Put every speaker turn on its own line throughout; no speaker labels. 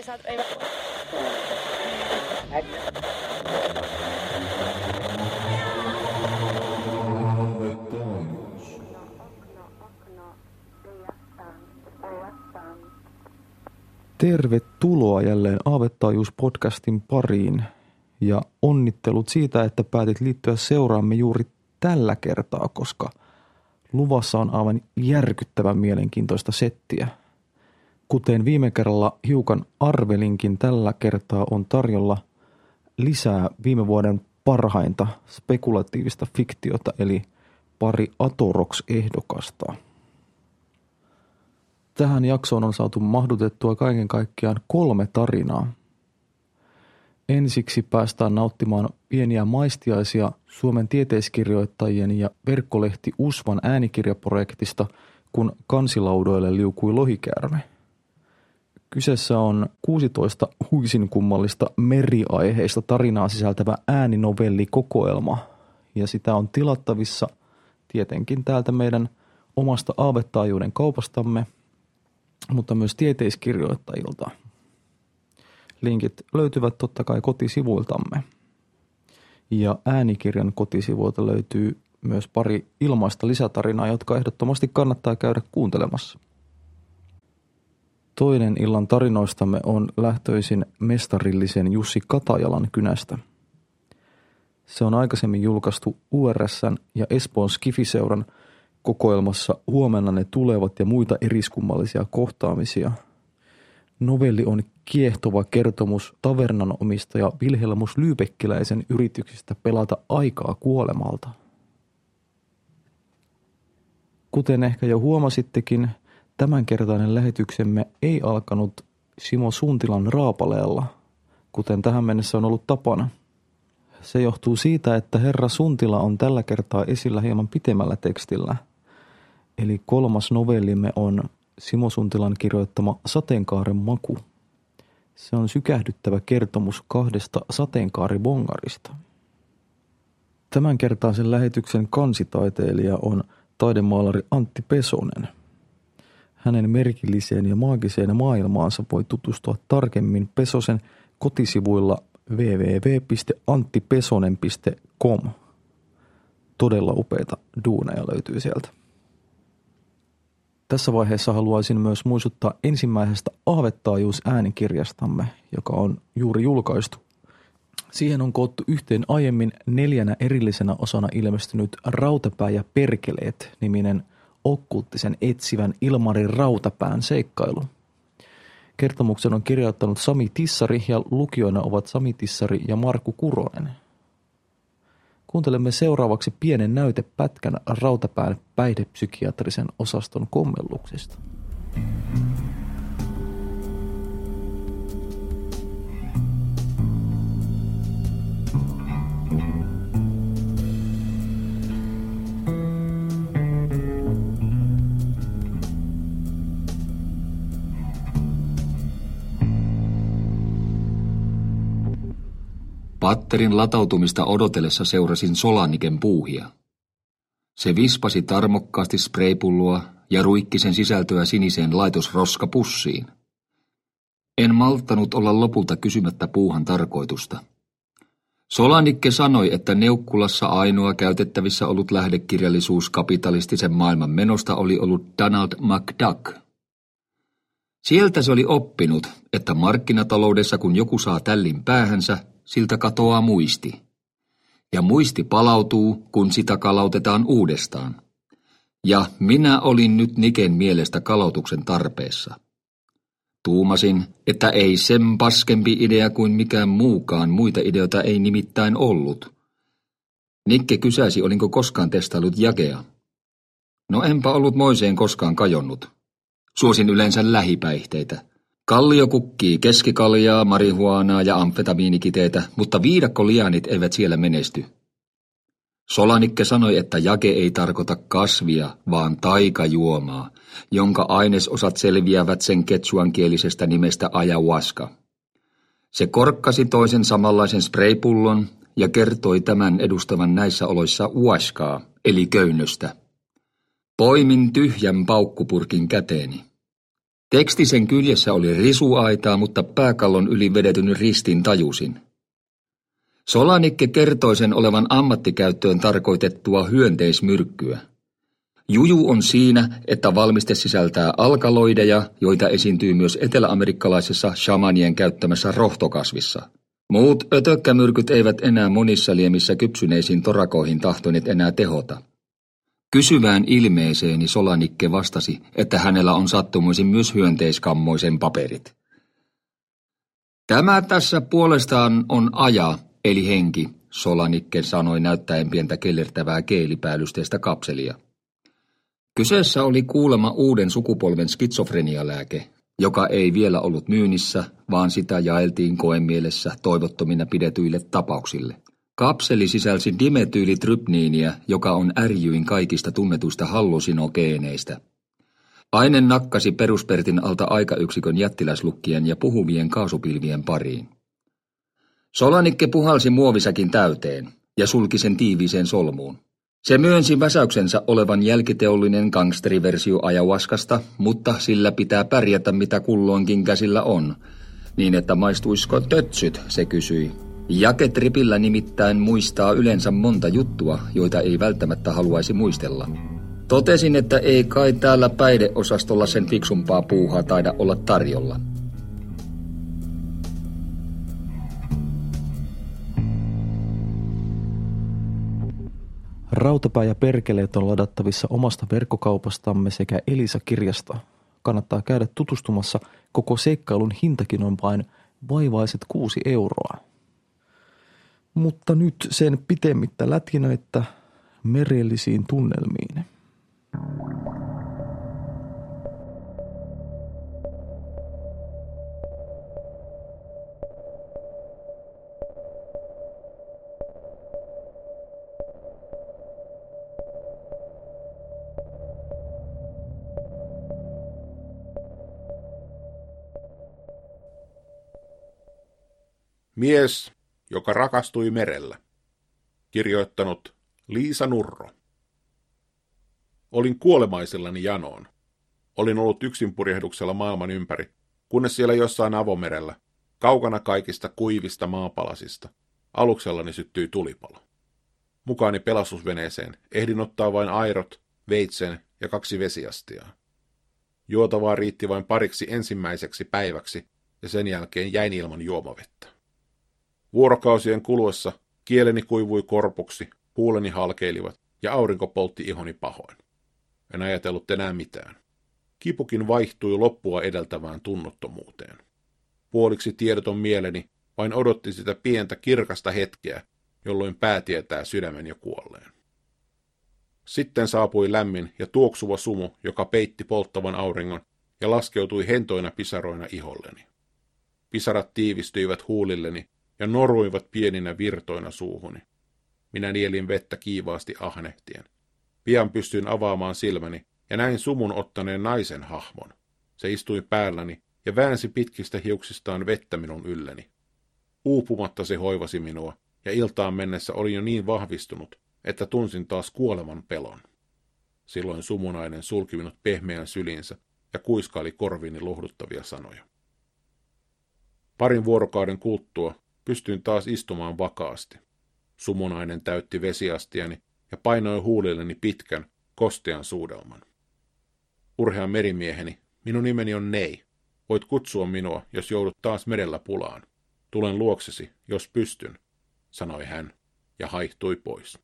ei saa... Ei...
Tervetuloa jälleen Aavettaajuus-podcastin pariin ja onnittelut siitä, että päätit liittyä seuraamme juuri tällä kertaa, koska luvassa on aivan järkyttävän mielenkiintoista settiä. Kuten viime kerralla hiukan arvelinkin, tällä kertaa on tarjolla lisää viime vuoden parhainta spekulatiivista fiktiota, eli pari Atorox-ehdokasta. Tähän jaksoon on saatu mahdutettua kaiken kaikkiaan kolme tarinaa. Ensiksi päästään nauttimaan pieniä maistiaisia Suomen tieteiskirjoittajien ja verkkolehti Usvan äänikirjaprojektista, kun kansilaudoille liukui lohikäärme. Kyseessä on 16 huisin kummallista meriaiheista tarinaa sisältävä ääninovellikokoelma, ja sitä on tilattavissa tietenkin täältä meidän omasta aavettaajuuden kaupastamme, mutta myös tieteiskirjoittajilta. Linkit löytyvät totta kai kotisivuiltamme. Ja äänikirjan kotisivuilta löytyy myös pari ilmaista lisätarinaa, jotka ehdottomasti kannattaa käydä kuuntelemassa. Toinen illan tarinoistamme on lähtöisin mestarillisen Jussi Katajalan kynästä. Se on aikaisemmin julkaistu URSn ja Espoon Skifiseuran kokoelmassa Huomenna ne tulevat ja muita eriskummallisia kohtaamisia. Novelli on kiehtova kertomus tavernan omistaja Vilhelmus Lyypekkiläisen yrityksistä pelata aikaa kuolemalta. Kuten ehkä jo huomasittekin, Tämänkertainen lähetyksemme ei alkanut Simo Suntilan raapaleella, kuten tähän mennessä on ollut tapana. Se johtuu siitä, että herra Suntila on tällä kertaa esillä hieman pitemmällä tekstillä. Eli kolmas novellimme on Simo Suntilan kirjoittama Sateenkaaren maku. Se on sykähdyttävä kertomus kahdesta sateenkaaribongarista. Tämänkertaisen lähetyksen kansitaiteilija on taidemaalari Antti Pesonen – hänen merkilliseen ja maagiseen maailmaansa voi tutustua tarkemmin Pesosen kotisivuilla www.anttipesonen.com. Todella upeita duuneja löytyy sieltä. Tässä vaiheessa haluaisin myös muistuttaa ensimmäisestä aavettaajuus äänikirjastamme, joka on juuri julkaistu. Siihen on koottu yhteen aiemmin neljänä erillisenä osana ilmestynyt Rautapää ja Perkeleet niminen okkulttisen etsivän Ilmarin Rautapään seikkailu. Kertomuksen on kirjoittanut Sami Tissari ja lukijoina ovat Sami Tissari ja Markku Kuronen. Kuuntelemme seuraavaksi pienen näytepätkän Rautapään päihdepsykiatrisen osaston kommelluksista.
Patterin latautumista odotellessa seurasin Solaniken puuhia. Se vispasi tarmokkaasti spreipulloa ja ruikki sen sisältöä siniseen laitosroskapussiin. En malttanut olla lopulta kysymättä puuhan tarkoitusta. Solanikke sanoi, että Neukkulassa ainoa käytettävissä ollut lähdekirjallisuus kapitalistisen maailman menosta oli ollut Donald McDuck. Sieltä se oli oppinut, että markkinataloudessa kun joku saa tällin päähänsä, siltä katoaa muisti. Ja muisti palautuu, kun sitä kalautetaan uudestaan. Ja minä olin nyt Niken mielestä kalautuksen tarpeessa. Tuumasin, että ei sen paskempi idea kuin mikään muukaan, muita ideoita ei nimittäin ollut. Nikke kysäsi, olinko koskaan testaillut jakea. No enpä ollut moiseen koskaan kajonnut. Suosin yleensä lähipäihteitä. Kallio kukkii keskikaljaa, marihuanaa ja amfetamiinikiteitä, mutta viidakkolianit eivät siellä menesty. Solanikke sanoi, että jake ei tarkoita kasvia, vaan taikajuomaa, jonka ainesosat selviävät sen ketsuankielisestä nimestä ayahuasca. Se korkkasi toisen samanlaisen spraypullon ja kertoi tämän edustavan näissä oloissa uaskaa, eli köynnöstä. Poimin tyhjän paukkupurkin käteeni. Tekstisen kyljessä oli risuaitaa, mutta pääkallon yli vedetyn ristin tajusin. Solanikke kertoi sen olevan ammattikäyttöön tarkoitettua hyönteismyrkkyä. Juju on siinä, että valmiste sisältää alkaloideja, joita esiintyy myös eteläamerikkalaisessa shamanien käyttämässä rohtokasvissa. Muut ötökkämyrkyt eivät enää monissa liemissä kypsyneisiin torakoihin tahtoneet enää tehota. Kysyvään ilmeeseeni Solanikke vastasi, että hänellä on sattumoisin myös hyönteiskammoisen paperit. Tämä tässä puolestaan on aja, eli henki, Solanikke sanoi näyttäen pientä kellertävää keelipäällysteistä kapselia. Kyseessä oli kuulema uuden sukupolven skitsofrenialääke, joka ei vielä ollut myynnissä, vaan sitä jaeltiin koemielessä toivottomina pidetyille tapauksille. Kapseli sisälsi dimetyylitripniiniä, joka on ärjyin kaikista tunnetuista hallusinogeeneistä. Aine nakkasi peruspertin alta aikayksikön jättiläslukkien ja puhuvien kaasupilvien pariin. Solanikke puhalsi muovisäkin täyteen ja sulki sen tiiviiseen solmuun. Se myönsi väsäyksensä olevan jälkiteollinen gangsteriversio ajawaskasta, mutta sillä pitää pärjätä mitä kulloinkin käsillä on. Niin että maistuisiko tötsyt, se kysyi. Jaketripillä nimittäin muistaa yleensä monta juttua, joita ei välttämättä haluaisi muistella. Totesin, että ei kai täällä päideosastolla sen fiksumpaa puuhaa taida olla tarjolla.
Rautapää ja perkeleet on ladattavissa omasta verkkokaupastamme sekä Elisa-kirjasta. Kannattaa käydä tutustumassa. Koko seikkailun hintakin on vain vaivaiset kuusi euroa. Mutta nyt sen pitemmittä että merellisiin tunnelmiin.
Mies, joka rakastui merellä. Kirjoittanut Liisa Nurro. Olin kuolemaisillani janoon. Olin ollut yksinpurjehduksella maailman ympäri, kunnes siellä jossain avomerellä, kaukana kaikista kuivista maapalasista, aluksellani syttyi tulipalo. Mukaani pelastusveneeseen ehdin ottaa vain airot, veitsen ja kaksi vesiastiaa. Juotavaa riitti vain pariksi ensimmäiseksi päiväksi, ja sen jälkeen jäin ilman juomavettä. Vuorokausien kuluessa kieleni kuivui korpuksi, huuleni halkeilivat ja aurinko poltti ihoni pahoin. En ajatellut enää mitään. Kipukin vaihtui loppua edeltävään tunnottomuuteen. Puoliksi tiedoton mieleni vain odotti sitä pientä kirkasta hetkeä, jolloin pää tietää sydämen jo kuolleen. Sitten saapui lämmin ja tuoksuva sumu, joka peitti polttavan auringon ja laskeutui hentoina pisaroina iholleni. Pisarat tiivistyivät huulilleni ja noruivat pieninä virtoina suuhuni. Minä nielin vettä kiivaasti ahnehtien. Pian pystyin avaamaan silmäni ja näin sumun ottaneen naisen hahmon. Se istui päälläni ja väänsi pitkistä hiuksistaan vettä minun ylleni. Uupumatta se hoivasi minua, ja iltaan mennessä olin jo niin vahvistunut, että tunsin taas kuoleman pelon. Silloin sumunainen sulki minut pehmeän sylinsä ja kuiskaili korviini lohduttavia sanoja. Parin vuorokauden kuluttua Pystyin taas istumaan vakaasti. Sumunainen täytti vesiastiani ja painoi huulilleni pitkän, kostean suudelman. Urhean merimieheni, minun nimeni on Nei. Voit kutsua minua, jos joudut taas merellä pulaan. Tulen luoksesi, jos pystyn, sanoi hän ja haihtui pois.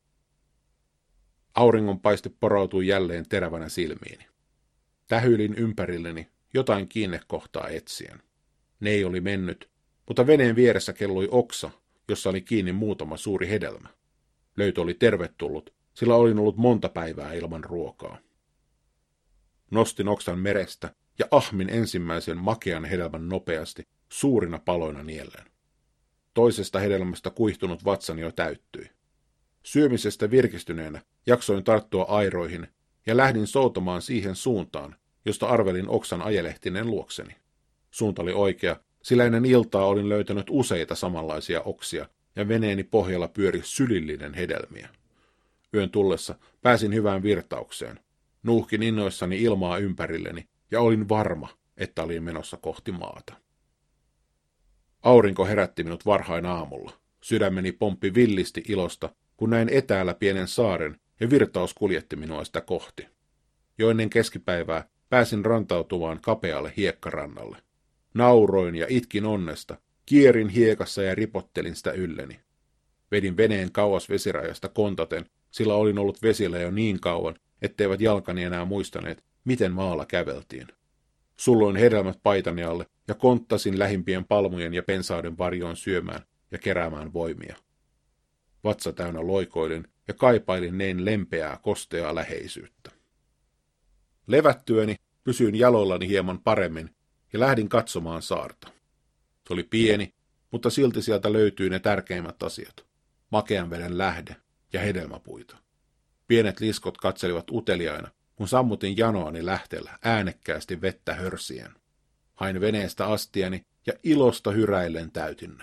Auringonpaiste porautui jälleen terävänä silmiini. Tähyilin ympärilleni jotain kiinnekohtaa etsien. Nei oli mennyt mutta veneen vieressä kelloi oksa, jossa oli kiinni muutama suuri hedelmä. Löytö oli tervetullut, sillä olin ollut monta päivää ilman ruokaa. Nostin oksan merestä ja ahmin ensimmäisen makean hedelmän nopeasti, suurina paloina niellen. Toisesta hedelmästä kuihtunut vatsani jo täyttyi. Syömisestä virkistyneenä jaksoin tarttua airoihin ja lähdin soutamaan siihen suuntaan, josta arvelin oksan ajelehtinen luokseni. Suunta oli oikea, sillä ennen iltaa olin löytänyt useita samanlaisia oksia, ja veneeni pohjalla pyöri sylillinen hedelmiä. Yön tullessa pääsin hyvään virtaukseen. Nuuhkin innoissani ilmaa ympärilleni, ja olin varma, että olin menossa kohti maata. Aurinko herätti minut varhain aamulla. Sydämeni pomppi villisti ilosta, kun näin etäällä pienen saaren ja virtaus kuljetti minua sitä kohti. Jo ennen keskipäivää pääsin rantautumaan kapealle hiekkarannalle. Nauroin ja itkin onnesta, kierin hiekassa ja ripottelin sitä ylleni. Vedin veneen kauas vesirajasta kontaten, sillä olin ollut vesillä jo niin kauan, etteivät jalkani enää muistaneet, miten maalla käveltiin. Sulloin hedelmät paitani alle ja konttasin lähimpien palmujen ja pensaiden varjoon syömään ja keräämään voimia. Vatsa täynnä loikoilin ja kaipailin nein lempeää, kosteaa läheisyyttä. Levättyöni pysyin jaloillani hieman paremmin ja lähdin katsomaan saarta. Se oli pieni, mutta silti sieltä löytyi ne tärkeimmät asiat. Makean veden lähde ja hedelmäpuita. Pienet liskot katselivat uteliaina, kun sammutin janoani lähteellä äänekkäästi vettä hörsien. Hain veneestä astiani ja ilosta hyräillen täytin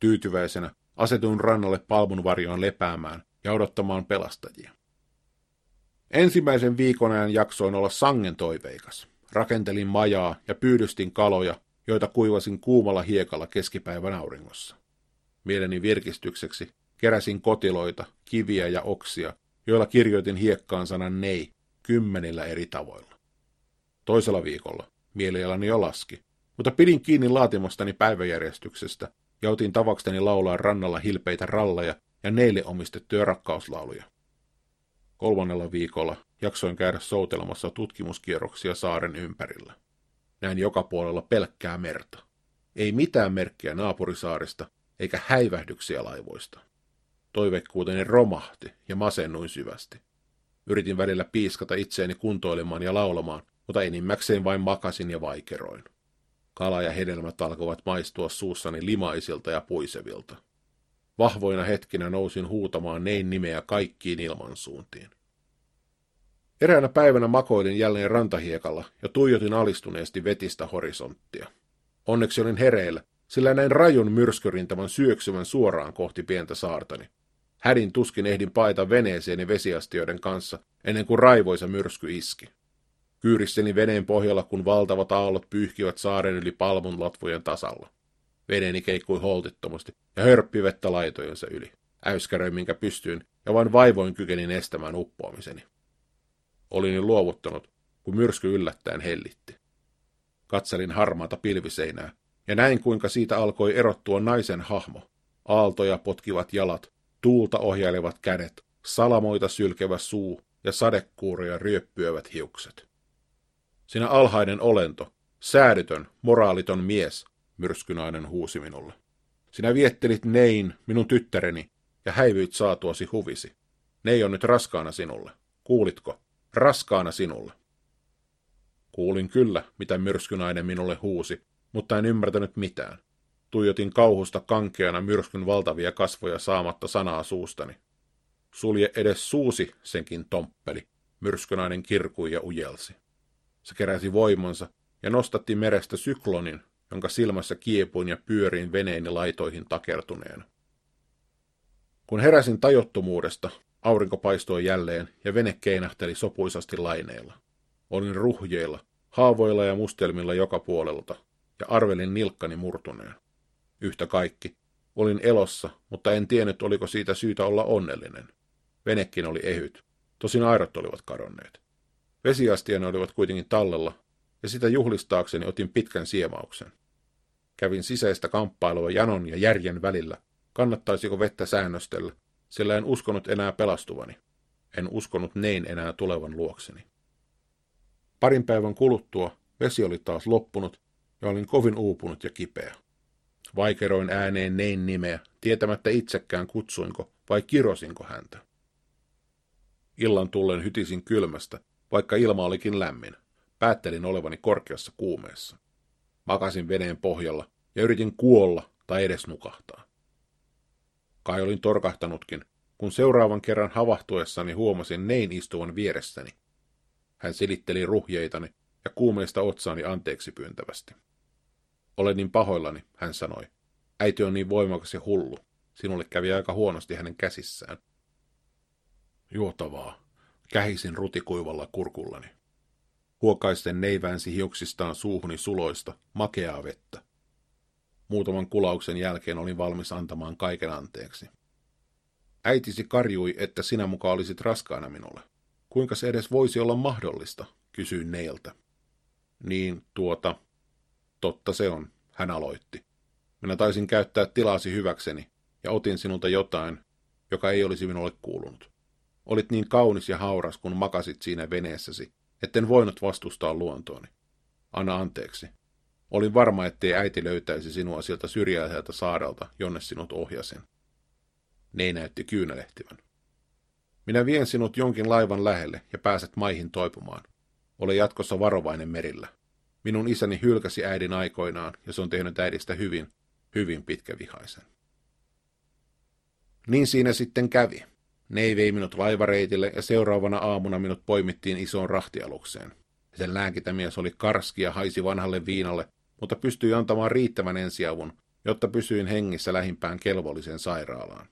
Tyytyväisenä asetuin rannalle palmun varjoon lepäämään ja odottamaan pelastajia. Ensimmäisen viikon ajan jaksoin olla sangen toiveikas. Rakentelin majaa ja pyydystin kaloja, joita kuivasin kuumalla hiekalla keskipäivän auringossa. Mieleni virkistykseksi keräsin kotiloita, kiviä ja oksia, joilla kirjoitin hiekkaan sanan nei kymmenillä eri tavoilla. Toisella viikolla mielialani jo laski, mutta pidin kiinni laatimostani päiväjärjestyksestä ja otin tavakseni laulaa rannalla hilpeitä ralleja ja neille omistettuja rakkauslauluja. Kolmannella viikolla jaksoin käydä soutelemassa tutkimuskierroksia saaren ympärillä. Näin joka puolella pelkkää merta. Ei mitään merkkiä naapurisaarista, eikä häivähdyksiä laivoista. Toivekkuuteni romahti ja masennuin syvästi. Yritin välillä piiskata itseäni kuntoilemaan ja laulamaan, mutta enimmäkseen vain makasin ja vaikeroin. Kala ja hedelmät alkoivat maistua suussani limaisilta ja puisevilta. Vahvoina hetkinä nousin huutamaan nein nimeä kaikkiin ilmansuuntiin. Eräänä päivänä makoilin jälleen rantahiekalla ja tuijotin alistuneesti vetistä horisonttia. Onneksi olin hereillä, sillä näin rajun myrskyrintaman syöksyvän suoraan kohti pientä saartani. Hädin tuskin ehdin paita veneeseeni vesiastioiden kanssa, ennen kuin raivoisa myrsky iski. Kyyrisseni veneen pohjalla, kun valtavat aallot pyyhkivät saaren yli palmun latvojen tasalla. Veneeni keikkui holtittomasti ja hörppi vettä laitojensa yli. Äyskäröin minkä pystyin ja vain vaivoin kykenin estämään uppoamiseni. Olin jo luovuttanut, kun myrsky yllättäen hellitti. Katselin harmaata pilviseinää ja näin kuinka siitä alkoi erottua naisen hahmo. Aaltoja potkivat jalat, tuulta ohjailevat kädet, salamoita sylkevä suu ja sadekuuroja ryöppyövät hiukset. Sinä alhainen olento, säädytön, moraaliton mies, myrskynainen huusi minulle. Sinä viettelit Nein, minun tyttäreni, ja häivyit saatuasi huvisi. Nei on nyt raskaana sinulle. Kuulitko? Raskaana sinulle. Kuulin kyllä, mitä myrskynainen minulle huusi, mutta en ymmärtänyt mitään. Tuijotin kauhusta kankeana myrskyn valtavia kasvoja saamatta sanaa suustani. Sulje edes suusi, senkin tomppeli. Myrskynainen kirkui ja ujelsi. Se keräsi voimansa ja nostatti merestä syklonin, jonka silmässä kiepuin ja pyöriin veneeni laitoihin takertuneena. Kun heräsin tajottomuudesta, aurinko paistoi jälleen ja vene keinähteli sopuisasti laineilla. Olin ruhjeilla, haavoilla ja mustelmilla joka puolelta, ja arvelin nilkkani murtuneen. Yhtä kaikki, olin elossa, mutta en tiennyt, oliko siitä syytä olla onnellinen. Venekin oli ehyt, tosin airot olivat kadonneet. Vesiastiani olivat kuitenkin tallella, ja sitä juhlistaakseni otin pitkän siemauksen. Kävin sisäistä kamppailua janon ja järjen välillä, kannattaisiko vettä säännöstellä, sillä en uskonut enää pelastuvani. En uskonut nein enää tulevan luokseni. Parin päivän kuluttua vesi oli taas loppunut ja olin kovin uupunut ja kipeä. Vaikeroin ääneen nein nimeä, tietämättä itsekään kutsuinko vai kirosinko häntä. Illan tullen hytisin kylmästä, vaikka ilma olikin lämmin. Päättelin olevani korkeassa kuumeessa. Makasin veneen pohjalla ja yritin kuolla tai edes nukahtaa. Kai olin torkahtanutkin, kun seuraavan kerran havahtuessani huomasin nein istuvan vieressäni. Hän silitteli ruhjeitani ja kuumeista otsaani anteeksi pyyntävästi. Olen niin pahoillani, hän sanoi. Äiti on niin voimakas ja hullu. Sinulle kävi aika huonosti hänen käsissään. Juotavaa, kähisin rutikuivalla kurkullani. Huokaisten neiväänsi hiuksistaan suuhuni suloista, makeaa vettä. Muutaman kulauksen jälkeen olin valmis antamaan kaiken anteeksi. Äitisi karjui, että sinä muka olisit raskaana minulle. Kuinka se edes voisi olla mahdollista, kysyin Neiltä. Niin, tuota, totta se on, hän aloitti. Minä taisin käyttää tilasi hyväkseni, ja otin sinulta jotain, joka ei olisi minulle kuulunut. Olit niin kaunis ja hauras, kun makasit siinä veneessäsi, etten voinut vastustaa luontooni. Anna anteeksi. Olin varma, ettei äiti löytäisi sinua sieltä syrjäiseltä saarelta, jonne sinut ohjasin. Ne näytti kyynälehtivän. Minä vien sinut jonkin laivan lähelle ja pääset maihin toipumaan. Ole jatkossa varovainen merillä. Minun isäni hylkäsi äidin aikoinaan, ja se on tehnyt äidistä hyvin, hyvin pitkävihaisen. Niin siinä sitten kävi. Ne vei minut laivareitille ja seuraavana aamuna minut poimittiin isoon rahtialukseen. Sen lääkintämies oli karski ja haisi vanhalle viinalle, mutta pystyi antamaan riittävän ensiavun, jotta pysyin hengissä lähimpään kelvolliseen sairaalaan.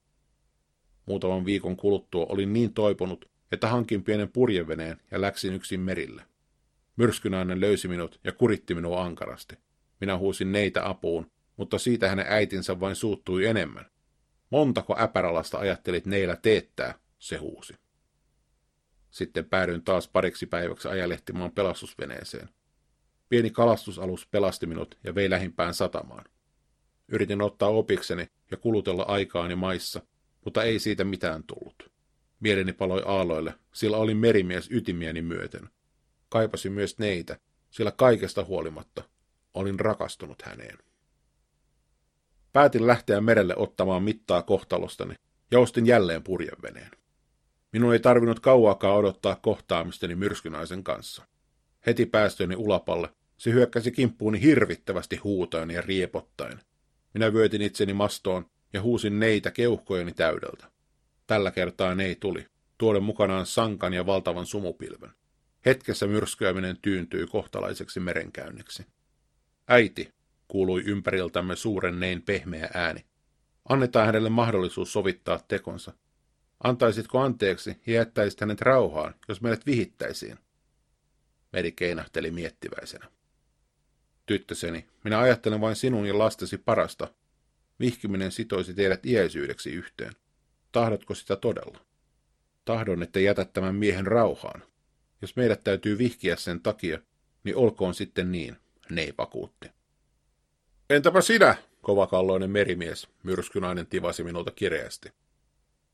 Muutaman viikon kuluttua olin niin toipunut, että hankin pienen purjeveneen ja läksin yksin merille. Myrskynainen löysi minut ja kuritti minua ankarasti. Minä huusin neitä apuun, mutta siitä hänen äitinsä vain suuttui enemmän. Montako äpäralasta ajattelit neillä teettää, se huusi. Sitten päädyin taas pariksi päiväksi ajalehtimaan pelastusveneeseen. Pieni kalastusalus pelasti minut ja vei lähimpään satamaan. Yritin ottaa opikseni ja kulutella aikaani maissa, mutta ei siitä mitään tullut. Mieleni paloi aaloille, sillä olin merimies ytimieni myöten. Kaipasin myös neitä, sillä kaikesta huolimatta olin rakastunut häneen. Päätin lähteä merelle ottamaan mittaa kohtalostani ja ostin jälleen purjeveneen. Minun ei tarvinnut kauaakaan odottaa kohtaamistani myrskynaisen kanssa. Heti päästöni ulapalle se hyökkäsi kimppuuni hirvittävästi huutoin ja riepottaen. Minä vyötin itseni mastoon ja huusin neitä keuhkojeni täydeltä. Tällä kertaa nei tuli, tuoden mukanaan sankan ja valtavan sumupilven. Hetkessä myrskyäminen tyyntyi kohtalaiseksi merenkäynniksi. Äiti, kuului ympäriltämme suuren nein pehmeä ääni. Annetaan hänelle mahdollisuus sovittaa tekonsa. Antaisitko anteeksi ja jättäisit hänet rauhaan, jos meidät vihittäisiin? Meri keinahteli miettiväisenä. Tyttöseni, minä ajattelen vain sinun ja lastesi parasta. Vihkiminen sitoisi teidät iäisyydeksi yhteen. Tahdotko sitä todella? Tahdon, että jätät tämän miehen rauhaan. Jos meidät täytyy vihkiä sen takia, niin olkoon sitten niin, Nei vakuutti. Entäpä sinä, kovakalloinen merimies, myrskynainen tivasi minulta kireästi.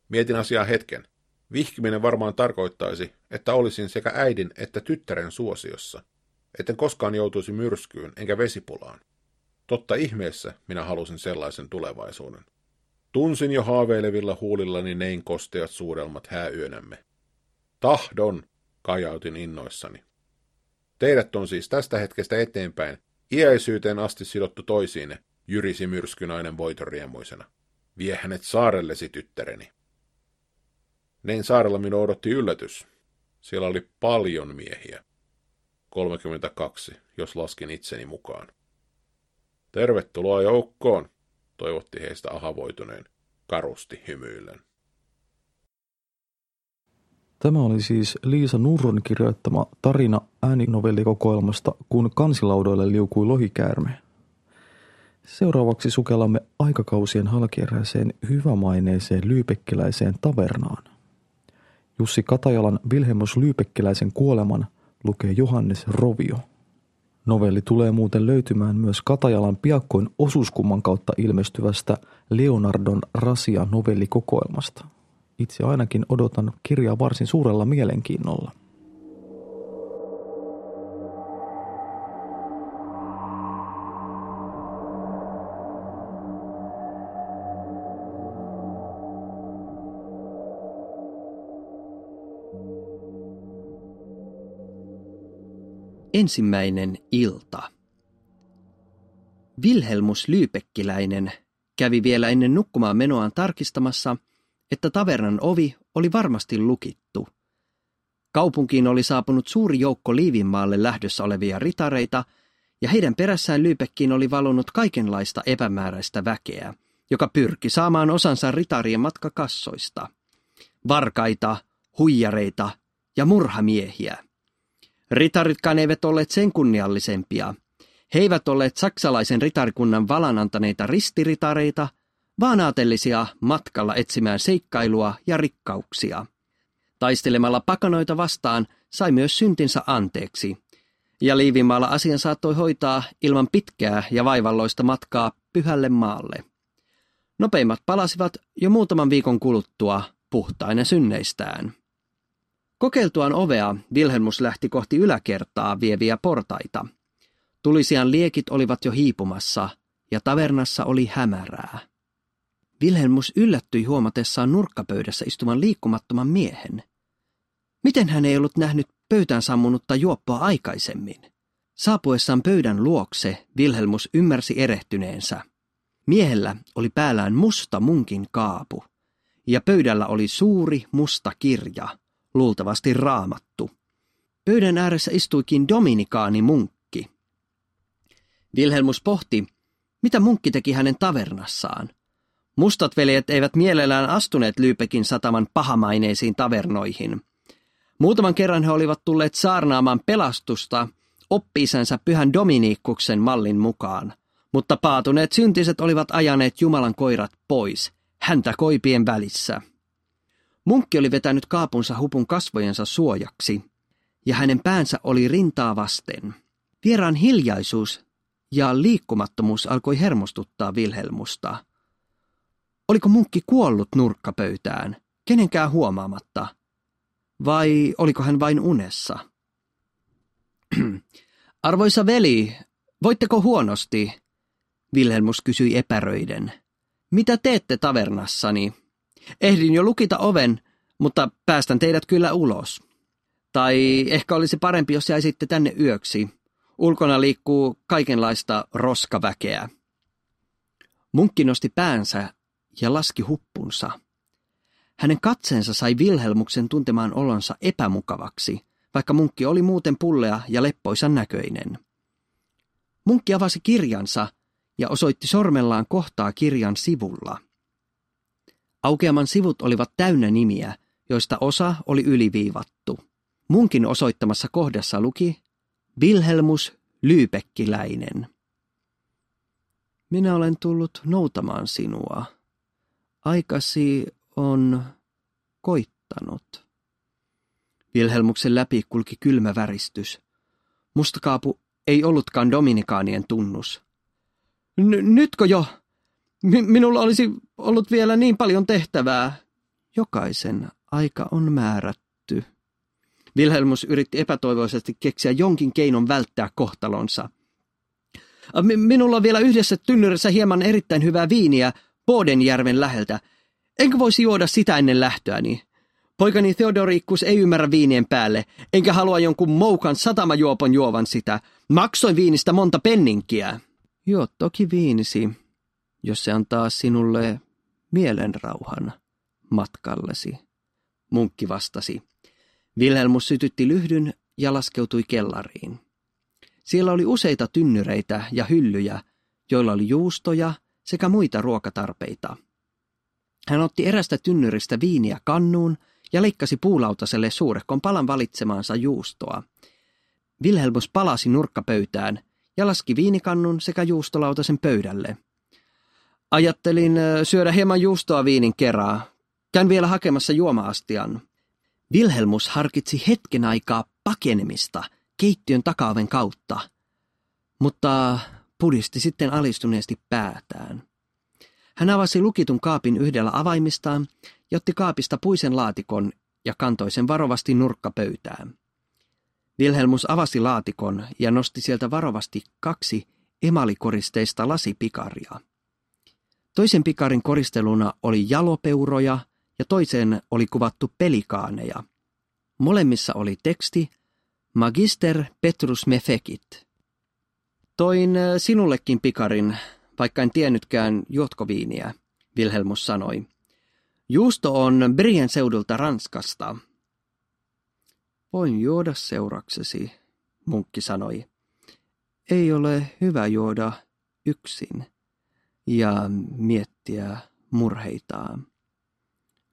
Mietin asiaa hetken. Vihkiminen varmaan tarkoittaisi, että olisin sekä äidin että tyttären suosiossa, etten koskaan joutuisi myrskyyn enkä vesipulaan. Totta ihmeessä minä halusin sellaisen tulevaisuuden. Tunsin jo haaveilevilla huulillani nein kosteat suurelmat hääyönämme. Tahdon, kajautin innoissani. Teidät on siis tästä hetkestä eteenpäin iäisyyteen asti sidottu toisiinne, jyrisi myrskynainen voitoriemuisena. Vie hänet saarellesi, tyttäreni. Nein saarella minua odotti yllätys. Siellä oli paljon miehiä. 32, jos laskin itseni mukaan. Tervetuloa joukkoon, toivotti heistä ahavoituneen, karusti hymyillen.
Tämä oli siis Liisa Nurron kirjoittama tarina ääninovellikokoelmasta Kun kansilaudoille liukui lohikäärme. Seuraavaksi sukellamme aikakausien halkieräiseen hyvämaineeseen lyypekkiläiseen tavernaan. Jussi Katajalan Vilhelmus Lyypekkiläisen kuoleman lukee Johannes Rovio. Novelli tulee muuten löytymään myös Katajalan piakkoin osuuskumman kautta ilmestyvästä Leonardon Rasia novellikokoelmasta. Itse ainakin odotan kirjaa varsin suurella mielenkiinnolla.
Ensimmäinen ilta. Vilhelmus Lyypekkiläinen kävi vielä ennen nukkumaan menoaan tarkistamassa, että tavernan ovi oli varmasti lukittu. Kaupunkiin oli saapunut suuri joukko Liivinmaalle lähdössä olevia ritareita, ja heidän perässään Lyypekkiin oli valunut kaikenlaista epämääräistä väkeä, joka pyrki saamaan osansa ritarien matkakassoista. Varkaita, huijareita ja murhamiehiä. Ritaritkaan eivät olleet sen kunniallisempia. He eivät olleet saksalaisen ritarikunnan valan antaneita ristiritareita, vaan aatellisia matkalla etsimään seikkailua ja rikkauksia. Taistelemalla pakanoita vastaan sai myös syntinsä anteeksi. Ja Liivimaalla asian saattoi hoitaa ilman pitkää ja vaivalloista matkaa pyhälle maalle. Nopeimmat palasivat jo muutaman viikon kuluttua puhtaina synneistään. Kokeiltuaan ovea Vilhelmus lähti kohti yläkertaa vieviä portaita. Tulisian liekit olivat jo hiipumassa ja tavernassa oli hämärää. Vilhelmus yllättyi huomatessaan nurkkapöydässä istuvan liikkumattoman miehen. Miten hän ei ollut nähnyt pöytään sammunutta juoppoa aikaisemmin? Saapuessaan pöydän luokse Vilhelmus ymmärsi erehtyneensä. Miehellä oli päällään musta munkin kaapu, ja pöydällä oli suuri musta kirja, luultavasti raamattu. Pöydän ääressä istuikin dominikaani munkki. Vilhelmus pohti, mitä munkki teki hänen tavernassaan. Mustat veljet eivät mielellään astuneet Lyypekin sataman pahamaineisiin tavernoihin. Muutaman kerran he olivat tulleet saarnaamaan pelastusta oppiisänsä pyhän Dominiikkuksen mallin mukaan – mutta paatuneet syntiset olivat ajaneet Jumalan koirat pois, häntä koipien välissä. Munkki oli vetänyt kaapunsa hupun kasvojensa suojaksi, ja hänen päänsä oli rintaa vasten. Vieraan hiljaisuus ja liikkumattomuus alkoi hermostuttaa Vilhelmusta. Oliko munkki kuollut nurkkapöytään, kenenkään huomaamatta? Vai oliko hän vain unessa? Arvoisa veli, voitteko huonosti? Vilhelmus kysyi epäröiden. Mitä teette tavernassani? Ehdin jo lukita oven, mutta päästän teidät kyllä ulos. Tai ehkä olisi parempi, jos jäisitte tänne yöksi. Ulkona liikkuu kaikenlaista roskaväkeä. Munkki nosti päänsä ja laski huppunsa. Hänen katseensa sai Vilhelmuksen tuntemaan olonsa epämukavaksi, vaikka munkki oli muuten pullea ja leppoisan näköinen. Munkki avasi kirjansa ja osoitti sormellaan kohtaa kirjan sivulla. Aukeaman sivut olivat täynnä nimiä, joista osa oli yliviivattu. Munkin osoittamassa kohdassa luki Wilhelmus Lyypekkiläinen. Minä olen tullut noutamaan sinua. Aikasi on koittanut. Vilhelmuksen läpi kulki kylmä väristys. Mustakaapu ei ollutkaan dominikaanien tunnus. N- nytkö jo? M- minulla olisi ollut vielä niin paljon tehtävää. Jokaisen aika on määrätty. Vilhelmus yritti epätoivoisesti keksiä jonkin keinon välttää kohtalonsa. Minulla on vielä yhdessä tynnyrissä hieman erittäin hyvää viiniä Bodenjärven läheltä. Enkö voisi juoda sitä ennen lähtöäni? Poikani Theodorikkus ei ymmärrä viinien päälle, enkä halua jonkun moukan satamajuopon juovan sitä. Maksoin viinistä monta penninkiä. Joo, toki viinisi, jos se antaa sinulle mielenrauhan matkallesi, munkki vastasi. Vilhelmus sytytti lyhdyn ja laskeutui kellariin. Siellä oli useita tynnyreitä ja hyllyjä, joilla oli juustoja sekä muita ruokatarpeita. Hän otti erästä tynnyristä viiniä kannuun ja leikkasi puulautaselle suurekon palan valitsemaansa juustoa. Vilhelmus palasi nurkkapöytään ja laski viinikannun sekä juustolautasen pöydälle. Ajattelin syödä hieman juustoa viinin kerää. Käyn vielä hakemassa juomaastian. Vilhelmus harkitsi hetken aikaa pakenemista keittiön takaaven kautta, mutta pudisti sitten alistuneesti päätään. Hän avasi lukitun kaapin yhdellä avaimistaan ja otti kaapista puisen laatikon ja kantoi sen varovasti nurkkapöytään. Vilhelmus avasi laatikon ja nosti sieltä varovasti kaksi emalikoristeista lasipikaria. Toisen pikarin koristeluna oli jalopeuroja ja toiseen oli kuvattu pelikaaneja. Molemmissa oli teksti Magister Petrus Mefekit. Toin äh, sinullekin pikarin, vaikka en tiennytkään juotkoviiniä, Vilhelmus sanoi. Juusto on Brien seudulta Ranskasta, Voin juoda seuraksesi, munkki sanoi. Ei ole hyvä juoda yksin ja miettiä murheitaan.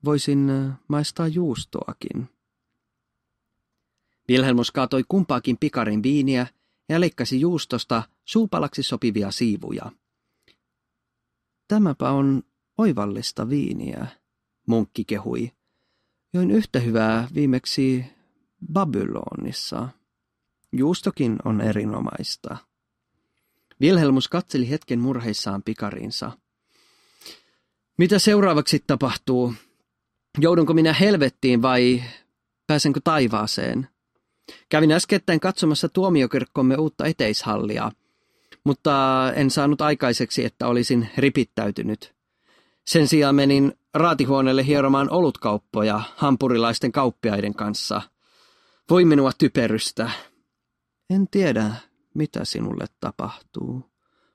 Voisin maistaa juustoakin. Vilhelmus kaatoi kumpaakin pikarin viiniä ja leikkasi juustosta suupalaksi sopivia siivuja. Tämäpä on oivallista viiniä, munkki kehui. Join yhtä hyvää viimeksi Babylonissa. Juustokin on erinomaista. Vilhelmus katseli hetken murheissaan pikariinsa. Mitä seuraavaksi tapahtuu? Joudunko minä helvettiin vai pääsenkö taivaaseen? Kävin äskettäin katsomassa tuomiokirkkomme uutta eteishallia, mutta en saanut aikaiseksi, että olisin ripittäytynyt. Sen sijaan menin raatihuoneelle hieromaan olutkauppoja hampurilaisten kauppiaiden kanssa. Voi minua typerystä. En tiedä, mitä sinulle tapahtuu,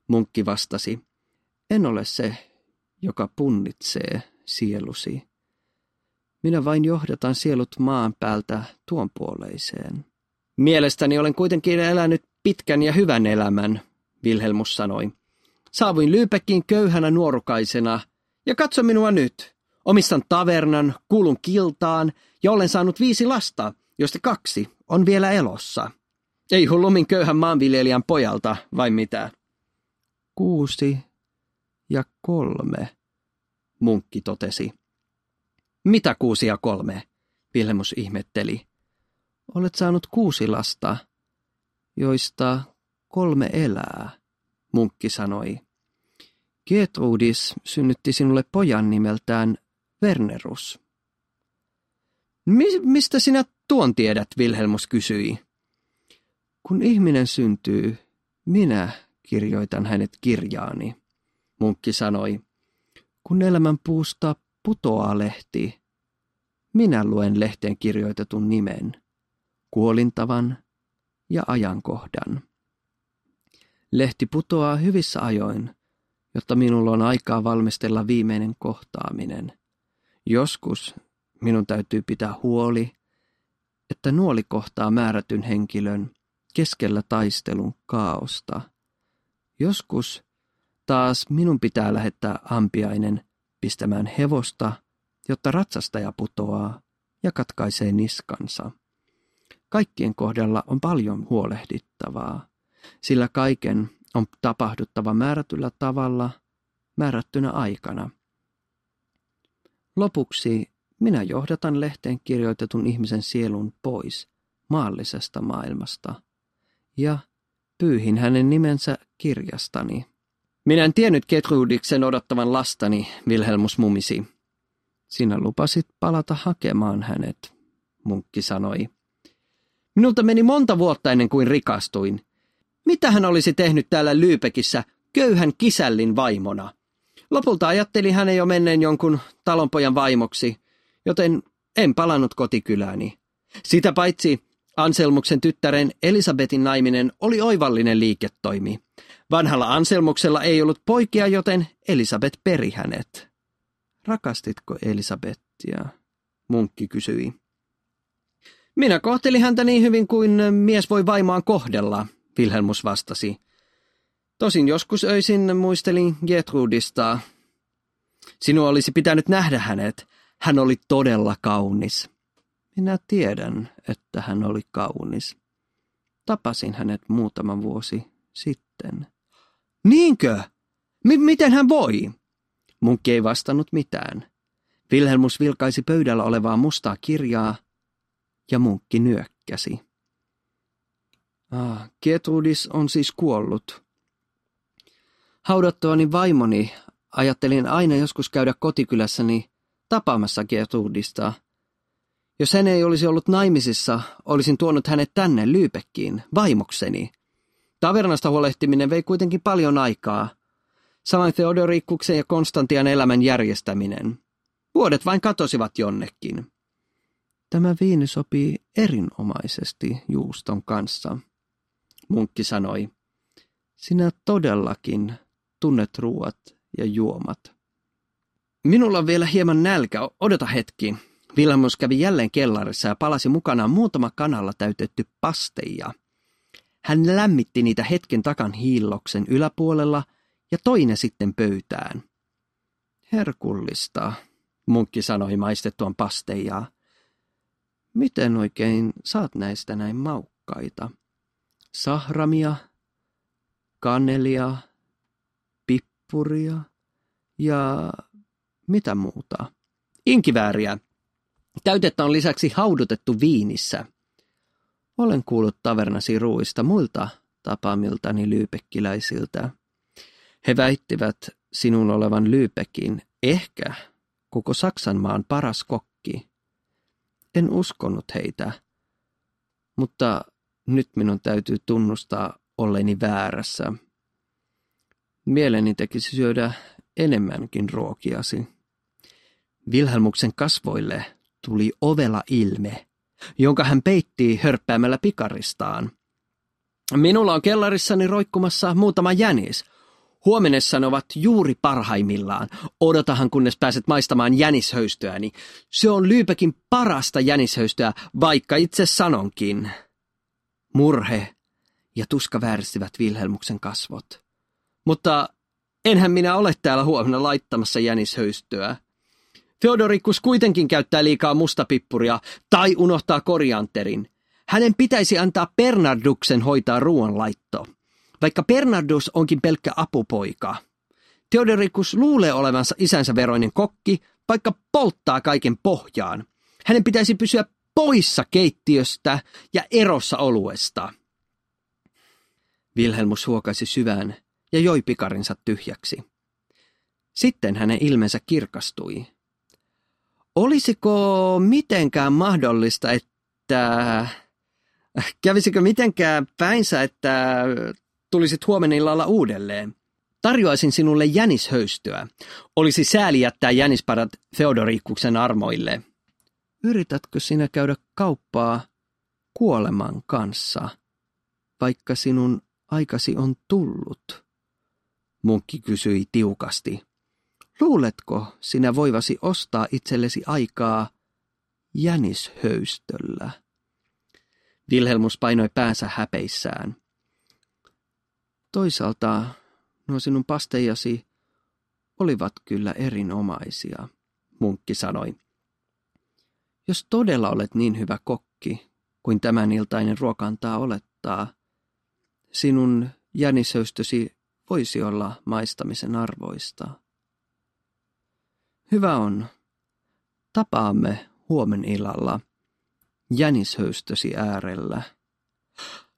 munkki vastasi. En ole se, joka punnitsee sielusi. Minä vain johdatan sielut maan päältä tuon puoleiseen. Mielestäni olen kuitenkin elänyt pitkän ja hyvän elämän, Vilhelmus sanoi. Saavuin Lyypäkkiin köyhänä nuorukaisena, ja katso minua nyt. Omistan tavernan, kuulun kiltaan, ja olen saanut viisi lasta, joista kaksi on vielä elossa. Ei hullumin köyhän maanviljelijän pojalta, vai mitä? Kuusi ja kolme, munkki totesi. Mitä kuusi ja kolme? Vilhelmus ihmetteli. Olet saanut kuusi lasta, joista kolme elää, munkki sanoi. Gertrudis synnytti sinulle pojan nimeltään Wernerus. Mi- mistä sinä tuon tiedät, Vilhelmus kysyi. Kun ihminen syntyy, minä kirjoitan hänet kirjaani, munkki sanoi. Kun elämän puusta putoaa lehti, minä luen lehteen kirjoitetun nimen, kuolintavan ja ajankohdan. Lehti putoaa hyvissä ajoin, jotta minulla on aikaa valmistella viimeinen kohtaaminen. Joskus minun täytyy pitää huoli, että nuoli kohtaa määrätyn henkilön keskellä taistelun kaaosta. Joskus taas minun pitää lähettää ampiainen pistämään hevosta, jotta ratsastaja putoaa ja katkaisee niskansa. Kaikkien kohdalla on paljon huolehdittavaa, sillä kaiken on tapahduttava määrätyllä tavalla määrättynä aikana. Lopuksi minä johdatan lehteen kirjoitetun ihmisen sielun pois maallisesta maailmasta ja pyyhin hänen nimensä kirjastani. Minä en tiennyt Ketrudiksen odottavan lastani, Vilhelmus mumisi. Sinä lupasit palata hakemaan hänet, munkki sanoi. Minulta meni monta vuotta ennen kuin rikastuin. Mitä hän olisi tehnyt täällä Lyypekissä köyhän kisällin vaimona? Lopulta ajatteli hänen jo menneen jonkun talonpojan vaimoksi, joten en palannut kotikylääni. Sitä paitsi Anselmuksen tyttären Elisabetin naiminen oli oivallinen liiketoimi. Vanhalla Anselmuksella ei ollut poikia, joten Elisabet peri hänet. Rakastitko Elisabettia? Munkki kysyi. Minä kohtelin häntä niin hyvin kuin mies voi vaimaan kohdella, Wilhelmus vastasi. Tosin joskus öisin muistelin Gertrudista. Sinua olisi pitänyt nähdä hänet. Hän oli todella kaunis. Minä tiedän, että hän oli kaunis. Tapasin hänet muutama vuosi sitten. Niinkö? M- miten hän voi? Munkki ei vastannut mitään. Vilhelmus vilkaisi pöydällä olevaa mustaa kirjaa ja munkki nyökkäsi. Ah, Ketrudis on siis kuollut. Haudattuani vaimoni ajattelin aina joskus käydä kotikylässäni tapaamassa Gertrudista. Jos hän ei olisi ollut naimisissa, olisin tuonut hänet tänne Lyypekkiin, vaimokseni. Tavernasta huolehtiminen vei kuitenkin paljon aikaa. Samoin Theodorikuksen ja Konstantian elämän järjestäminen. Vuodet vain katosivat jonnekin. Tämä viini sopii erinomaisesti juuston kanssa, munkki sanoi. Sinä todellakin tunnet ruuat ja juomat. Minulla on vielä hieman nälkä, odota hetki. Vilhelmus kävi jälleen kellarissa ja palasi mukanaan muutama kanalla täytetty pasteja. Hän lämmitti niitä hetken takan hiilloksen yläpuolella ja toi ne sitten pöytään. Herkullista, munkki sanoi maistettuaan pasteijaa. Miten oikein saat näistä näin maukkaita? Sahramia, kanelia, pippuria ja mitä muuta? Inkivääriä. Täytettä on lisäksi haudutettu viinissä. Olen kuullut tavernasi ruuista muilta tapaamiltani lyypekkiläisiltä. He väittivät sinun olevan Lyypekin, ehkä koko Saksanmaan paras kokki. En uskonut heitä, mutta nyt minun täytyy tunnustaa olleni väärässä. Mieleni tekisi syödä enemmänkin ruokiasi. Vilhelmuksen kasvoille tuli ovela ilme, jonka hän peitti hörppäämällä pikaristaan. Minulla on kellarissani roikkumassa muutama jänis. Huomenessa ne ovat juuri parhaimmillaan. Odotahan kunnes pääset maistamaan jänishöystöäni. Se on Lyypäkin parasta jänishöystöä, vaikka itse sanonkin. Murhe ja tuska vääristivät Vilhelmuksen kasvot. Mutta enhän minä ole täällä huomenna laittamassa jänishöystöä. Feodorikus kuitenkin käyttää liikaa mustapippuria tai unohtaa korianterin. Hänen pitäisi antaa Bernarduksen hoitaa ruoanlaitto, vaikka Bernardus onkin pelkkä apupoika. Theodoricus luulee olevansa isänsä veroinen kokki, vaikka polttaa kaiken pohjaan. Hänen pitäisi pysyä poissa keittiöstä ja erossa oluesta. Vilhelmus huokaisi syvään ja joi pikarinsa tyhjäksi. Sitten hänen ilmensä kirkastui. Olisiko mitenkään mahdollista, että... Kävisikö mitenkään päinsä, että tulisit huomenna illalla uudelleen? Tarjoaisin sinulle jänishöystöä. Olisi sääli jättää jänisparat Feodorikuksen armoille. Yritätkö sinä käydä kauppaa kuoleman kanssa, vaikka sinun aikasi on tullut? Munkki kysyi tiukasti. Luuletko sinä voivasi ostaa itsellesi aikaa jänishöystöllä? Vilhelmus painoi päänsä häpeissään. Toisaalta nuo sinun pasteijasi olivat kyllä erinomaisia, munkki sanoi. Jos todella olet niin hyvä kokki kuin tämän iltainen ruoka antaa olettaa, sinun jänishöystösi voisi olla maistamisen arvoista. Hyvä on. Tapaamme huomen illalla jänishöystösi äärellä.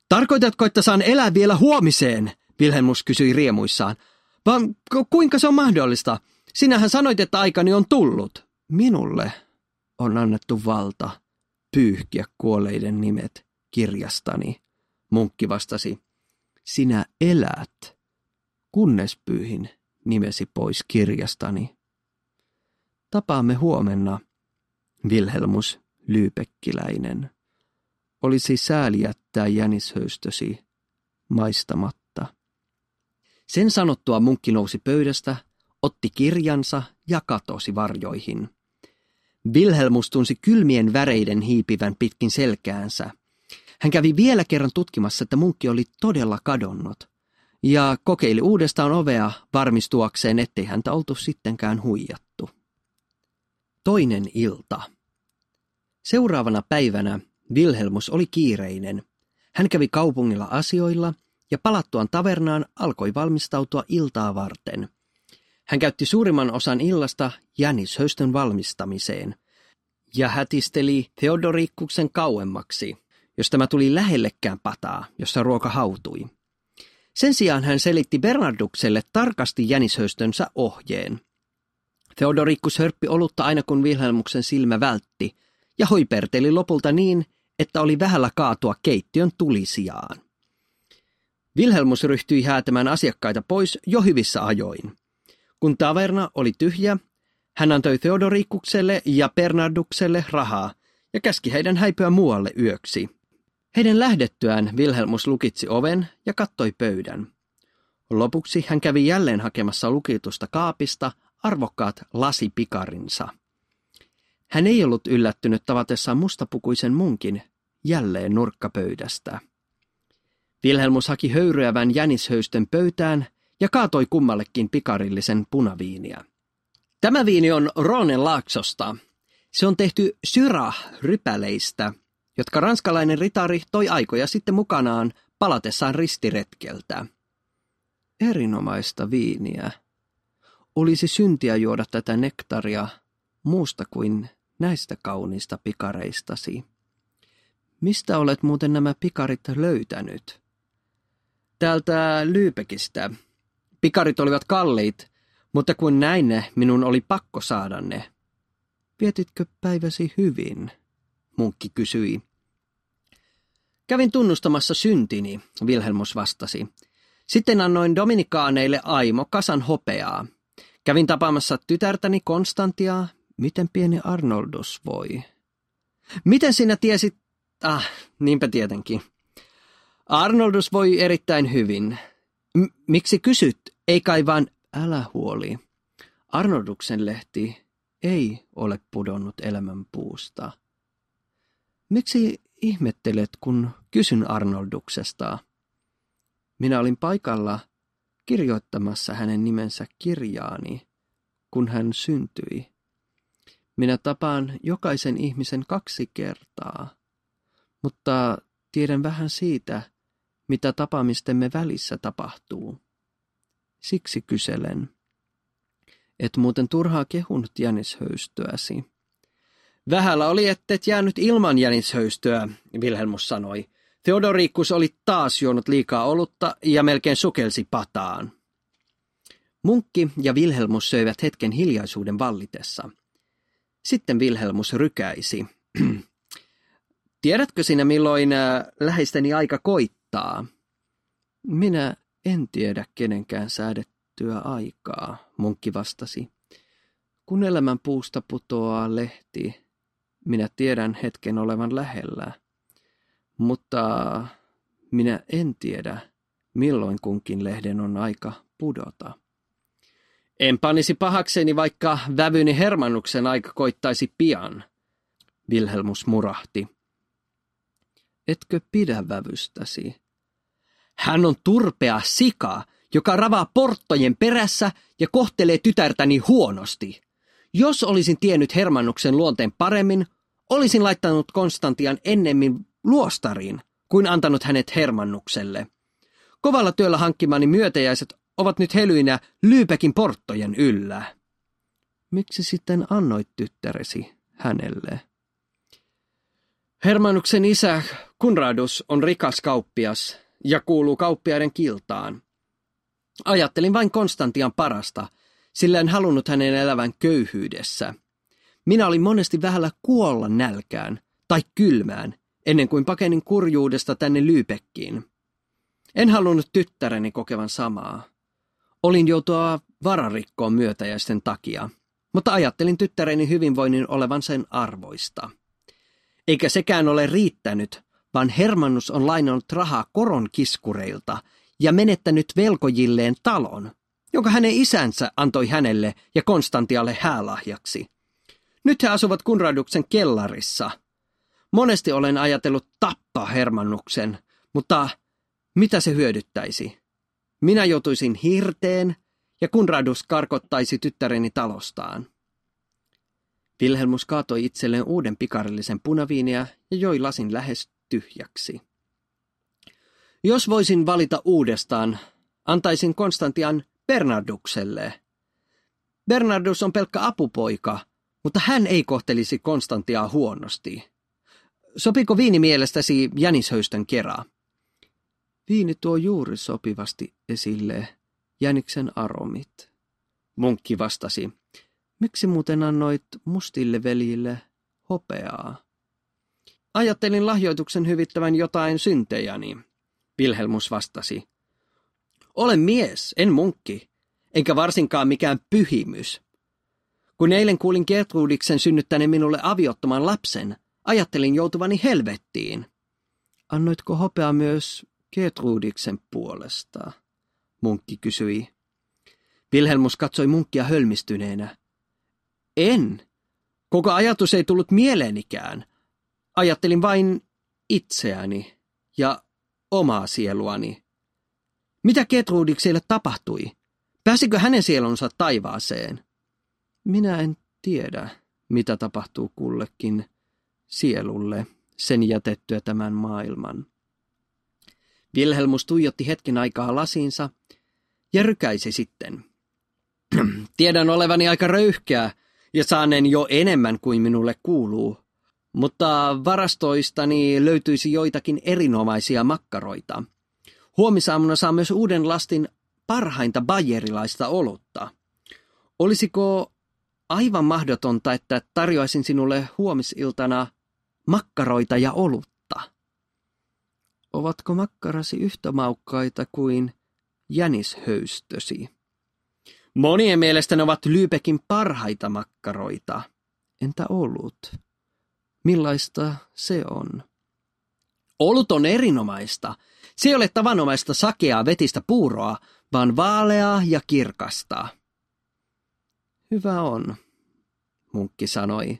Tarkoitatko, että saan elää vielä huomiseen? Vilhelmus kysyi riemuissaan. Vaan kuinka se on mahdollista? Sinähän sanoit, että aikani on tullut. Minulle on annettu valta pyyhkiä kuolleiden nimet kirjastani. Munkki vastasi. Sinä elät, kunnes pyyhin nimesi pois kirjastani. Tapaamme huomenna, Vilhelmus Lyypekkiläinen. Olisi sääli jättää jänishöystösi maistamatta. Sen sanottua munkki nousi pöydästä, otti kirjansa ja katosi varjoihin. Vilhelmus tunsi kylmien väreiden hiipivän pitkin selkäänsä. Hän kävi vielä kerran tutkimassa, että munkki oli todella kadonnut, ja kokeili uudestaan ovea varmistuakseen, ettei häntä oltu sittenkään huijattu. Toinen ilta. Seuraavana päivänä Wilhelmus oli kiireinen. Hän kävi kaupungilla asioilla ja palattuaan tavernaan alkoi valmistautua iltaa varten. Hän käytti suurimman osan illasta jänishöystön valmistamiseen ja hätisteli Theodorikkuksen kauemmaksi, jos tämä tuli lähellekään pataa, jossa ruoka hautui. Sen sijaan hän selitti Bernardukselle tarkasti jänishöystönsä ohjeen – Theodorikkus hörppi olutta aina kun Wilhelmuksen silmä vältti, ja hoiperteli lopulta niin, että oli vähällä kaatua keittiön tulisijaan. Wilhelmus ryhtyi häätämään asiakkaita pois jo hyvissä ajoin. Kun taverna oli tyhjä, hän antoi Theodorikukselle ja Bernardukselle rahaa ja käski heidän häipyä muualle yöksi. Heidän lähdettyään Wilhelmus lukitsi oven ja kattoi pöydän. Lopuksi hän kävi jälleen hakemassa lukitusta kaapista arvokkaat lasipikarinsa. Hän ei ollut yllättynyt tavatessaan mustapukuisen munkin jälleen nurkkapöydästä. Vilhelmus haki höyryävän jänishöystön pöytään ja kaatoi kummallekin pikarillisen punaviiniä. Tämä viini on Roonen laaksosta. Se on tehty syra-rypäleistä, jotka ranskalainen ritari toi aikoja sitten mukanaan palatessaan ristiretkeltä. Erinomaista viiniä. Olisi syntiä juoda tätä nektaria muusta kuin näistä kauniista pikareistasi. Mistä olet muuten nämä pikarit löytänyt? Täältä Lyypekistä. Pikarit olivat kalliit, mutta kun näin ne, minun oli pakko saada ne. Vietitkö päiväsi hyvin? Munkki kysyi. Kävin tunnustamassa syntini, Vilhelmus vastasi. Sitten annoin Dominikkaaneille aimo kasan hopeaa. Kävin tapaamassa tytärtäni Konstantiaa. Miten pieni Arnoldus voi? Miten sinä tiesit? Ah, niinpä tietenkin. Arnoldus voi erittäin hyvin. M- miksi kysyt? Ei kai vaan älä huoli. Arnolduksen lehti ei ole pudonnut elämän puusta. Miksi ihmettelet, kun kysyn Arnolduksesta? Minä olin paikalla kirjoittamassa hänen nimensä kirjaani, kun hän syntyi. Minä tapaan jokaisen ihmisen kaksi kertaa, mutta tiedän vähän siitä, mitä tapaamistemme välissä tapahtuu. Siksi kyselen. Et muuten turhaa kehunut jänishöystöäsi. Vähällä oli, ettet jäänyt ilman jänishöystöä, Vilhelmus sanoi. Theodorikus oli taas juonut liikaa olutta ja melkein sukelsi pataan. Munkki ja Vilhelmus söivät hetken hiljaisuuden vallitessa. Sitten Vilhelmus rykäisi. Tiedätkö sinä, milloin äh, läheisteni aika koittaa? Minä en tiedä kenenkään säädettyä aikaa, munkki vastasi. Kun elämän puusta putoaa lehti, minä tiedän hetken olevan lähellä. Mutta minä en tiedä, milloin kunkin lehden on aika pudota. En panisi pahakseni, vaikka vävyni hermannuksen aika koittaisi pian, Vilhelmus murahti. Etkö pidä vävystäsi? Hän on turpea sika, joka ravaa porttojen perässä ja kohtelee tytärtäni huonosti. Jos olisin tiennyt Hermannuksen luonteen paremmin, olisin laittanut Konstantian ennemmin luostariin, kuin antanut hänet Hermannukselle. Kovalla työllä hankkimani myötäjäiset ovat nyt helyinä Lyypekin porttojen yllä. Miksi sitten annoit tyttäresi hänelle? Hermannuksen isä Kunradus on rikas kauppias ja kuuluu kauppiaiden kiltaan. Ajattelin vain Konstantian parasta, sillä en halunnut hänen elävän köyhyydessä. Minä olin monesti vähällä kuolla nälkään tai kylmään, ennen kuin pakenin kurjuudesta tänne Lyypekkiin. En halunnut tyttäreni kokevan samaa. Olin joutua vararikkoon myötäjäisten takia, mutta ajattelin tyttäreni hyvinvoinnin olevan sen arvoista. Eikä sekään ole riittänyt, vaan Hermannus on lainannut rahaa koron kiskureilta ja menettänyt velkojilleen talon, jonka hänen isänsä antoi hänelle ja Konstantialle häälahjaksi. Nyt he asuvat Kunraduksen kellarissa – Monesti olen ajatellut tappaa Hermannuksen, mutta mitä se hyödyttäisi? Minä joutuisin hirteen ja Kunradus karkottaisi tyttäreni talostaan. Vilhelmus kaatoi itselleen uuden pikarillisen punaviiniä ja joi lasin lähes tyhjäksi. Jos voisin valita uudestaan, antaisin Konstantian Bernardukselle. Bernardus on pelkkä apupoika, mutta hän ei kohtelisi Konstantiaa huonosti. Sopiko viini mielestäsi jänishöystön keraa? Viini tuo juuri sopivasti esille jäniksen aromit. Munkki vastasi. Miksi muuten annoit mustille veljille hopeaa? Ajattelin lahjoituksen hyvittävän jotain syntejäni, Vilhelmus vastasi. Olen mies, en munkki, enkä varsinkaan mikään pyhimys. Kun eilen kuulin Gertrudiksen synnyttäneen minulle aviottoman lapsen, Ajattelin joutuvani helvettiin. Annoitko hopea myös Gertrudiksen puolesta? Munkki kysyi. Vilhelmus katsoi munkkia hölmistyneenä. En. Koko ajatus ei tullut mieleenikään. Ajattelin vain itseäni ja omaa sieluani. Mitä Gertrudikselle tapahtui? Pääsikö hänen sielunsa taivaaseen? Minä en tiedä, mitä tapahtuu kullekin sielulle sen jätettyä tämän maailman. Vilhelmus tuijotti hetken aikaa lasinsa ja rykäisi sitten. Tiedän olevani aika röyhkeä ja saanen jo enemmän kuin minulle kuuluu, mutta varastoistani löytyisi joitakin erinomaisia makkaroita. Huomisaamuna saa myös uuden lastin parhainta bayerilaista olutta. Olisiko aivan mahdotonta, että tarjoaisin sinulle huomisiltana makkaroita ja olutta? Ovatko makkarasi yhtä maukkaita kuin jänishöystösi? Monien mielestä ne ovat Lyypekin parhaita makkaroita. Entä olut? Millaista se on? Olut on erinomaista. Se ei ole tavanomaista sakeaa vetistä puuroa, vaan vaaleaa ja kirkasta. Hyvä on, munkki sanoi.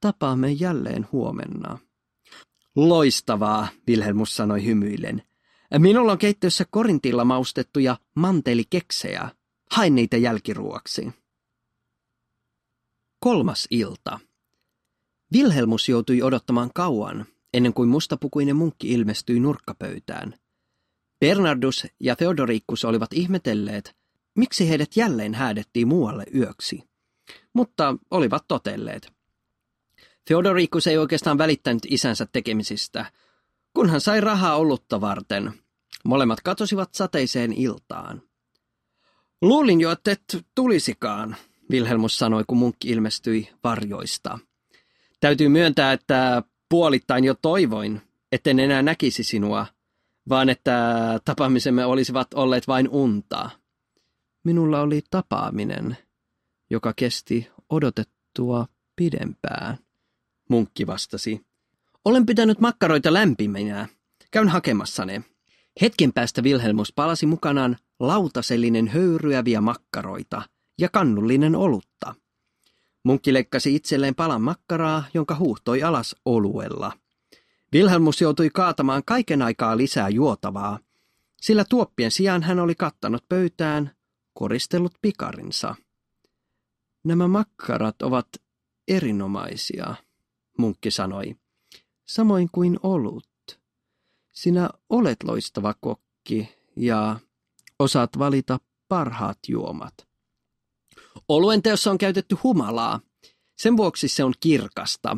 Tapaamme jälleen huomenna. Loistavaa, Vilhelmus sanoi hymyillen. Minulla on keittiössä korintilla maustettuja mantelikeksejä. Hain niitä jälkiruoksi. Kolmas ilta. Vilhelmus joutui odottamaan kauan, ennen kuin mustapukuinen munkki ilmestyi nurkkapöytään. Bernardus ja Theodoricus olivat ihmetelleet, miksi heidät jälleen häädettiin muualle yöksi. Mutta olivat totelleet. Theodoricus ei oikeastaan välittänyt isänsä tekemisistä, kun hän sai rahaa olutta varten. Molemmat katosivat sateiseen iltaan. Luulin jo, että et tulisikaan, Vilhelmus sanoi, kun munkki ilmestyi varjoista. Täytyy myöntää, että puolittain jo toivoin, etten enää näkisi sinua, vaan että tapaamisemme olisivat olleet vain unta. Minulla oli tapaaminen, joka kesti odotettua pidempään. Munkki vastasi. Olen pitänyt makkaroita lämpiminä. Käyn hakemassa ne. Hetken päästä Vilhelmus palasi mukanaan lautasellinen höyryäviä makkaroita ja kannullinen olutta. Munkki leikkasi itselleen palan makkaraa, jonka huuhtoi alas oluella. Vilhelmus joutui kaatamaan kaiken aikaa lisää juotavaa, sillä tuoppien sijaan hän oli kattanut pöytään, koristellut pikarinsa. Nämä makkarat ovat erinomaisia, munkki sanoi, samoin kuin olut. Sinä olet loistava kokki ja osaat valita parhaat juomat. Oluen teossa on käytetty humalaa. Sen vuoksi se on kirkasta.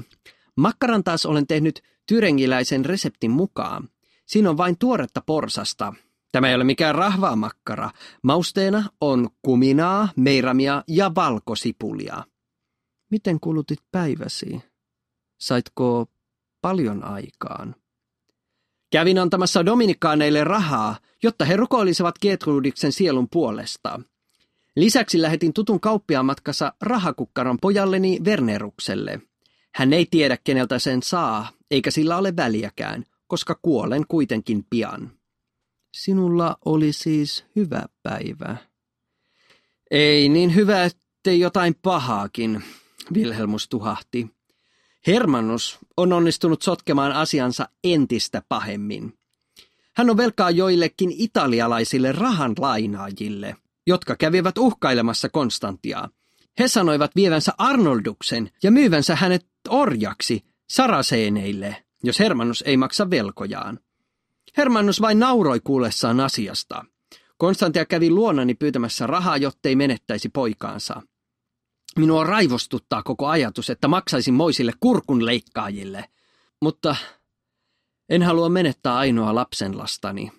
Makkaran taas olen tehnyt tyrengiläisen reseptin mukaan. Siinä on vain tuoretta porsasta. Tämä ei ole mikään rahvaa makkara. Mausteena on kuminaa, meiramia ja valkosipulia. Miten kulutit päiväsi? Saitko paljon aikaan? Kävin antamassa Dominikkaaneille rahaa, jotta he rukoilisivat Getrudiksen sielun puolesta. Lisäksi lähetin tutun kauppiaan matkassa rahakukkaron pojalleni Wernerukselle. Hän ei tiedä, keneltä sen saa, eikä sillä ole väliäkään, koska kuolen kuitenkin pian. Sinulla oli siis hyvä päivä. Ei niin hyvä, ettei jotain pahaakin, Vilhelmus tuhahti. Hermannus on onnistunut sotkemaan asiansa entistä pahemmin. Hän on velkaa joillekin italialaisille rahan lainaajille, jotka kävivät uhkailemassa Konstantiaa. He sanoivat vievänsä Arnolduksen ja myyvänsä hänet orjaksi saraseeneille, jos Hermannus ei maksa velkojaan. Hermannus vain nauroi kuullessaan asiasta. Konstantia kävi luonani pyytämässä rahaa, jottei menettäisi poikaansa. Minua raivostuttaa koko ajatus, että maksaisin moisille kurkun leikkaajille, mutta en halua menettää ainoa lapsenlastani.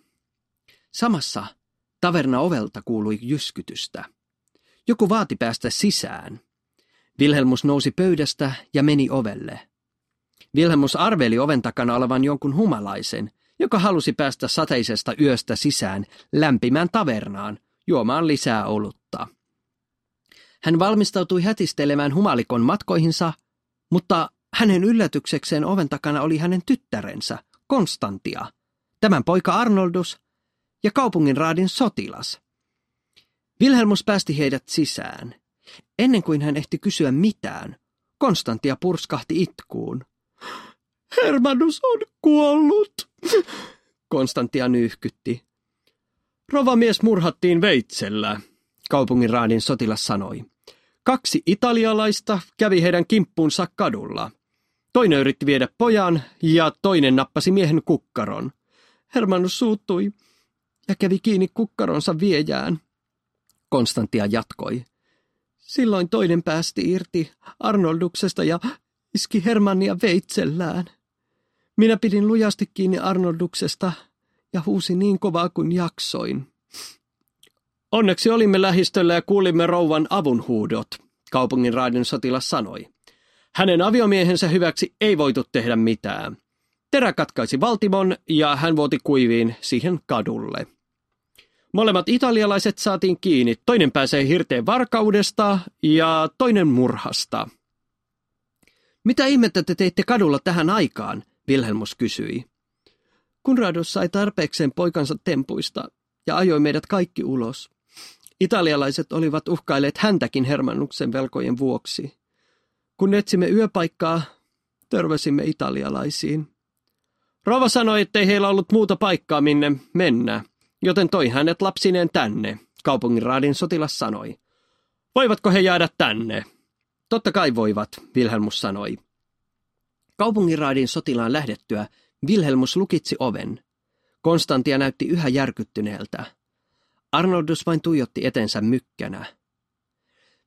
Samassa taverna ovelta kuului jyskytystä. Joku vaati päästä sisään. Vilhelmus nousi pöydästä ja meni ovelle. Vilhelmus arveli oven takana olevan jonkun humalaisen, joka halusi päästä sateisesta yöstä sisään lämpimään tavernaan juomaan lisää olutta. Hän valmistautui hätistelemään humalikon matkoihinsa, mutta hänen yllätyksekseen oven takana oli hänen tyttärensä, Konstantia, tämän poika Arnoldus ja kaupungin raadin sotilas. Vilhelmus päästi heidät sisään. Ennen kuin hän ehti kysyä mitään, Konstantia purskahti itkuun. Hermanus on kuollut, Konstantia nyyhkytti. Rovamies murhattiin veitsellä, kaupungin raadin sotilas sanoi. Kaksi italialaista kävi heidän kimppuunsa kadulla. Toinen yritti viedä pojan ja toinen nappasi miehen kukkaron. Hermannus suuttui ja kävi kiinni kukkaronsa viejään. Konstantia jatkoi. Silloin toinen päästi irti Arnolduksesta ja iski Hermannia veitsellään. Minä pidin lujasti kiinni Arnolduksesta ja huusin niin kovaa kuin jaksoin. Onneksi olimme lähistöllä ja kuulimme rouvan avunhuudot, kaupungin raadin sotilas sanoi. Hänen aviomiehensä hyväksi ei voitu tehdä mitään. Terä katkaisi valtimon ja hän vuoti kuiviin siihen kadulle. Molemmat italialaiset saatiin kiinni. Toinen pääsee hirteen varkaudesta ja toinen murhasta. Mitä ihmettä te teitte kadulla tähän aikaan? Vilhelmus kysyi. Kunradus sai tarpeekseen poikansa tempuista ja ajoi meidät kaikki ulos. Italialaiset olivat uhkailleet häntäkin Hermannuksen velkojen vuoksi. Kun etsimme yöpaikkaa, törmäsimme italialaisiin. Rova sanoi, ettei heillä ollut muuta paikkaa minne mennä, joten toi hänet lapsineen tänne, kaupunginraadin sotilas sanoi. Voivatko he jäädä tänne? Totta kai voivat, Vilhelmus sanoi. Kaupunginraadin sotilaan lähdettyä Vilhelmus lukitsi oven. Konstantia näytti yhä järkyttyneeltä. Arnoldus vain tuijotti etensä mykkänä.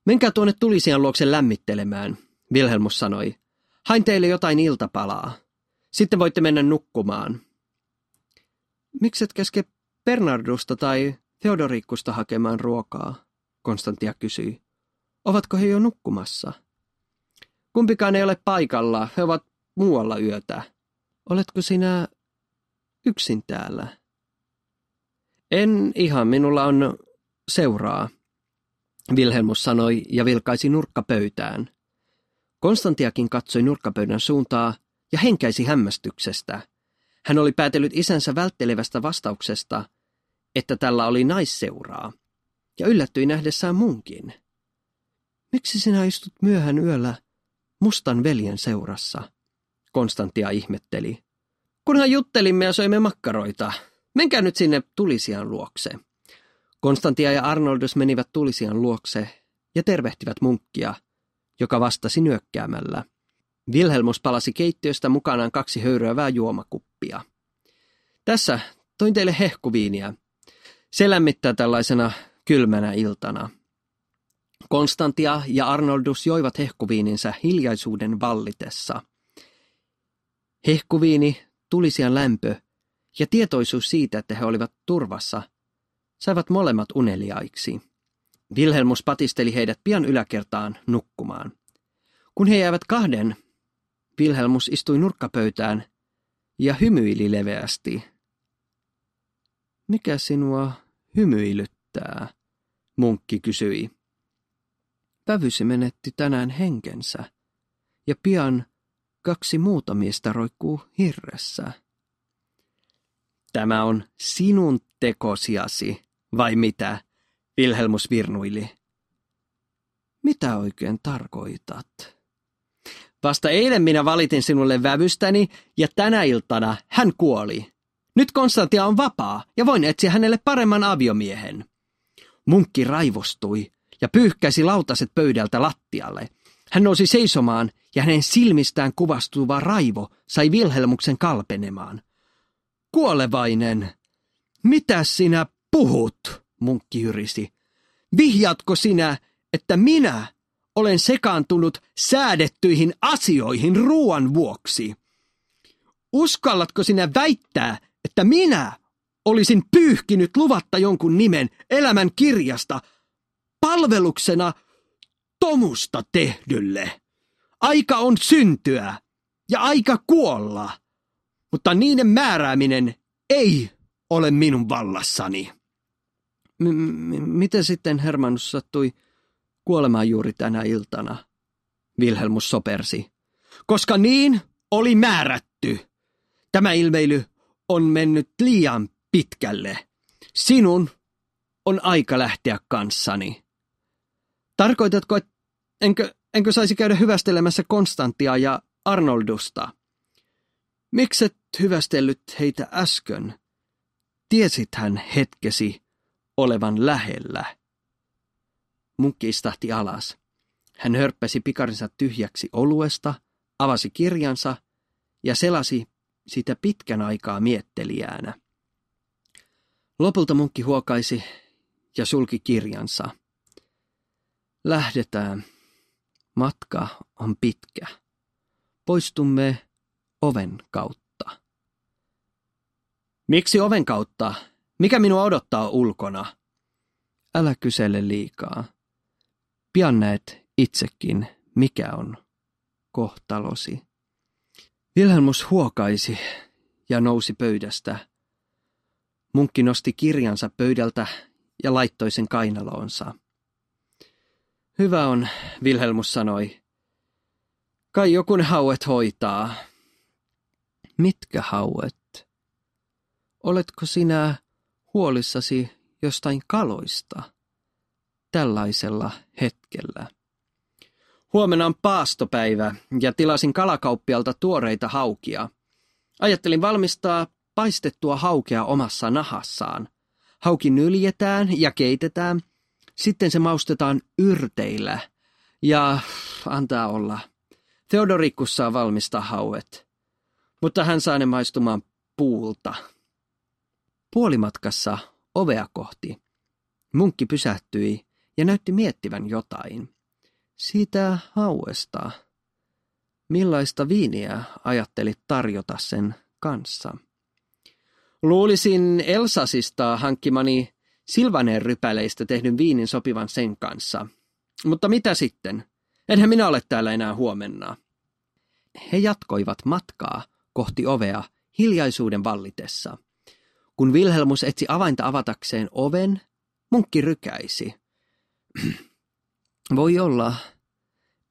Menkää tuonne tulisian luokse lämmittelemään, Vilhelmus sanoi. Hain teille jotain iltapalaa. Sitten voitte mennä nukkumaan. Mikset käske Bernardusta tai Theodorikusta hakemaan ruokaa? Konstantia kysyi. Ovatko he jo nukkumassa? Kumpikaan ei ole paikalla, he ovat muualla yötä. Oletko sinä yksin täällä? En ihan, minulla on seuraa, Vilhelmus sanoi ja vilkaisi nurkkapöytään. Konstantiakin katsoi nurkkapöydän suuntaa ja henkäisi hämmästyksestä. Hän oli päätellyt isänsä välttelevästä vastauksesta, että tällä oli naisseuraa, ja yllättyi nähdessään munkin. Miksi sinä istut myöhään yöllä mustan veljen seurassa? Konstantia ihmetteli. Kunhan juttelimme ja söimme makkaroita. Menkää nyt sinne tulisian luokse. Konstantia ja Arnoldus menivät tulisian luokse ja tervehtivät munkkia, joka vastasi nyökkäämällä. Vilhelmus palasi keittiöstä mukanaan kaksi höyryävää juomakuppia. Tässä toin teille hehkuviiniä. Se lämmittää tällaisena kylmänä iltana. Konstantia ja Arnoldus joivat hehkuviininsä hiljaisuuden vallitessa. Hehkuviini, tulisian lämpö ja tietoisuus siitä, että he olivat turvassa, saivat molemmat uneliaiksi. Vilhelmus patisteli heidät pian yläkertaan nukkumaan. Kun he jäivät kahden, Vilhelmus istui nurkkapöytään ja hymyili leveästi. Mikä sinua hymyilyttää? Munkki kysyi. Pävysi menetti tänään henkensä, ja pian kaksi muuta miestä roikkuu hirressä. Tämä on sinun tekosiasi, vai mitä? Vilhelmus virnuili. Mitä oikein tarkoitat? Vasta eilen minä valitin sinulle vävystäni ja tänä iltana hän kuoli. Nyt Konstantia on vapaa ja voin etsiä hänelle paremman aviomiehen. Munkki raivostui ja pyyhkäisi lautaset pöydältä lattialle. Hän nousi seisomaan ja hänen silmistään kuvastuva raivo sai Vilhelmuksen kalpenemaan. Kuolevainen, mitä sinä puhut? munkki yrisi. Vihjatko sinä, että minä olen sekaantunut säädettyihin asioihin ruoan vuoksi? Uskallatko sinä väittää, että minä olisin pyyhkinyt luvatta jonkun nimen elämän kirjasta palveluksena Tomusta tehdylle? Aika on syntyä ja aika kuolla, mutta niiden määrääminen ei ole minun vallassani. M- miten sitten Hermannus sattui kuolemaan juuri tänä iltana? Vilhelmus sopersi. Koska niin oli määrätty. Tämä ilmeily on mennyt liian pitkälle. Sinun on aika lähteä kanssani. Tarkoitatko, että enkö, enkö saisi käydä hyvästelemässä Konstantia ja Arnoldusta? Mikset hyvästellyt heitä äsken? Tiesithän hetkesi olevan lähellä. Munkki istahti alas. Hän hörppäsi pikarinsa tyhjäksi oluesta, avasi kirjansa ja selasi sitä pitkän aikaa miettelijäänä. Lopulta munkki huokaisi ja sulki kirjansa. Lähdetään. Matka on pitkä. Poistumme oven kautta. Miksi oven kautta? Mikä minua odottaa ulkona? Älä kysele liikaa. Pian näet itsekin, mikä on kohtalosi. Vilhelmus huokaisi ja nousi pöydästä. Munkki nosti kirjansa pöydältä ja laittoi sen kainaloonsa. Hyvä on, Vilhelmus sanoi. Kai joku hauet hoitaa. Mitkä hauet? Oletko sinä huolissasi jostain kaloista tällaisella hetkellä? Huomenna on paastopäivä ja tilasin kalakauppialta tuoreita haukia. Ajattelin valmistaa paistettua haukea omassa nahassaan. Hauki nyljetään ja keitetään, sitten se maustetaan yrteillä ja antaa olla. Theodorikkus saa valmistaa hauet, mutta hän saa ne maistumaan puulta. Puolimatkassa ovea kohti. Munkki pysähtyi ja näytti miettivän jotain. Siitä hauesta. Millaista viiniä ajattelit tarjota sen kanssa? Luulisin Elsasista hankkimani Silvanen rypäleistä tehdyn viinin sopivan sen kanssa. Mutta mitä sitten? Enhän minä ole täällä enää huomenna. He jatkoivat matkaa kohti ovea hiljaisuuden vallitessa. Kun Wilhelmus etsi avainta avatakseen oven, munkki rykäisi. Voi olla,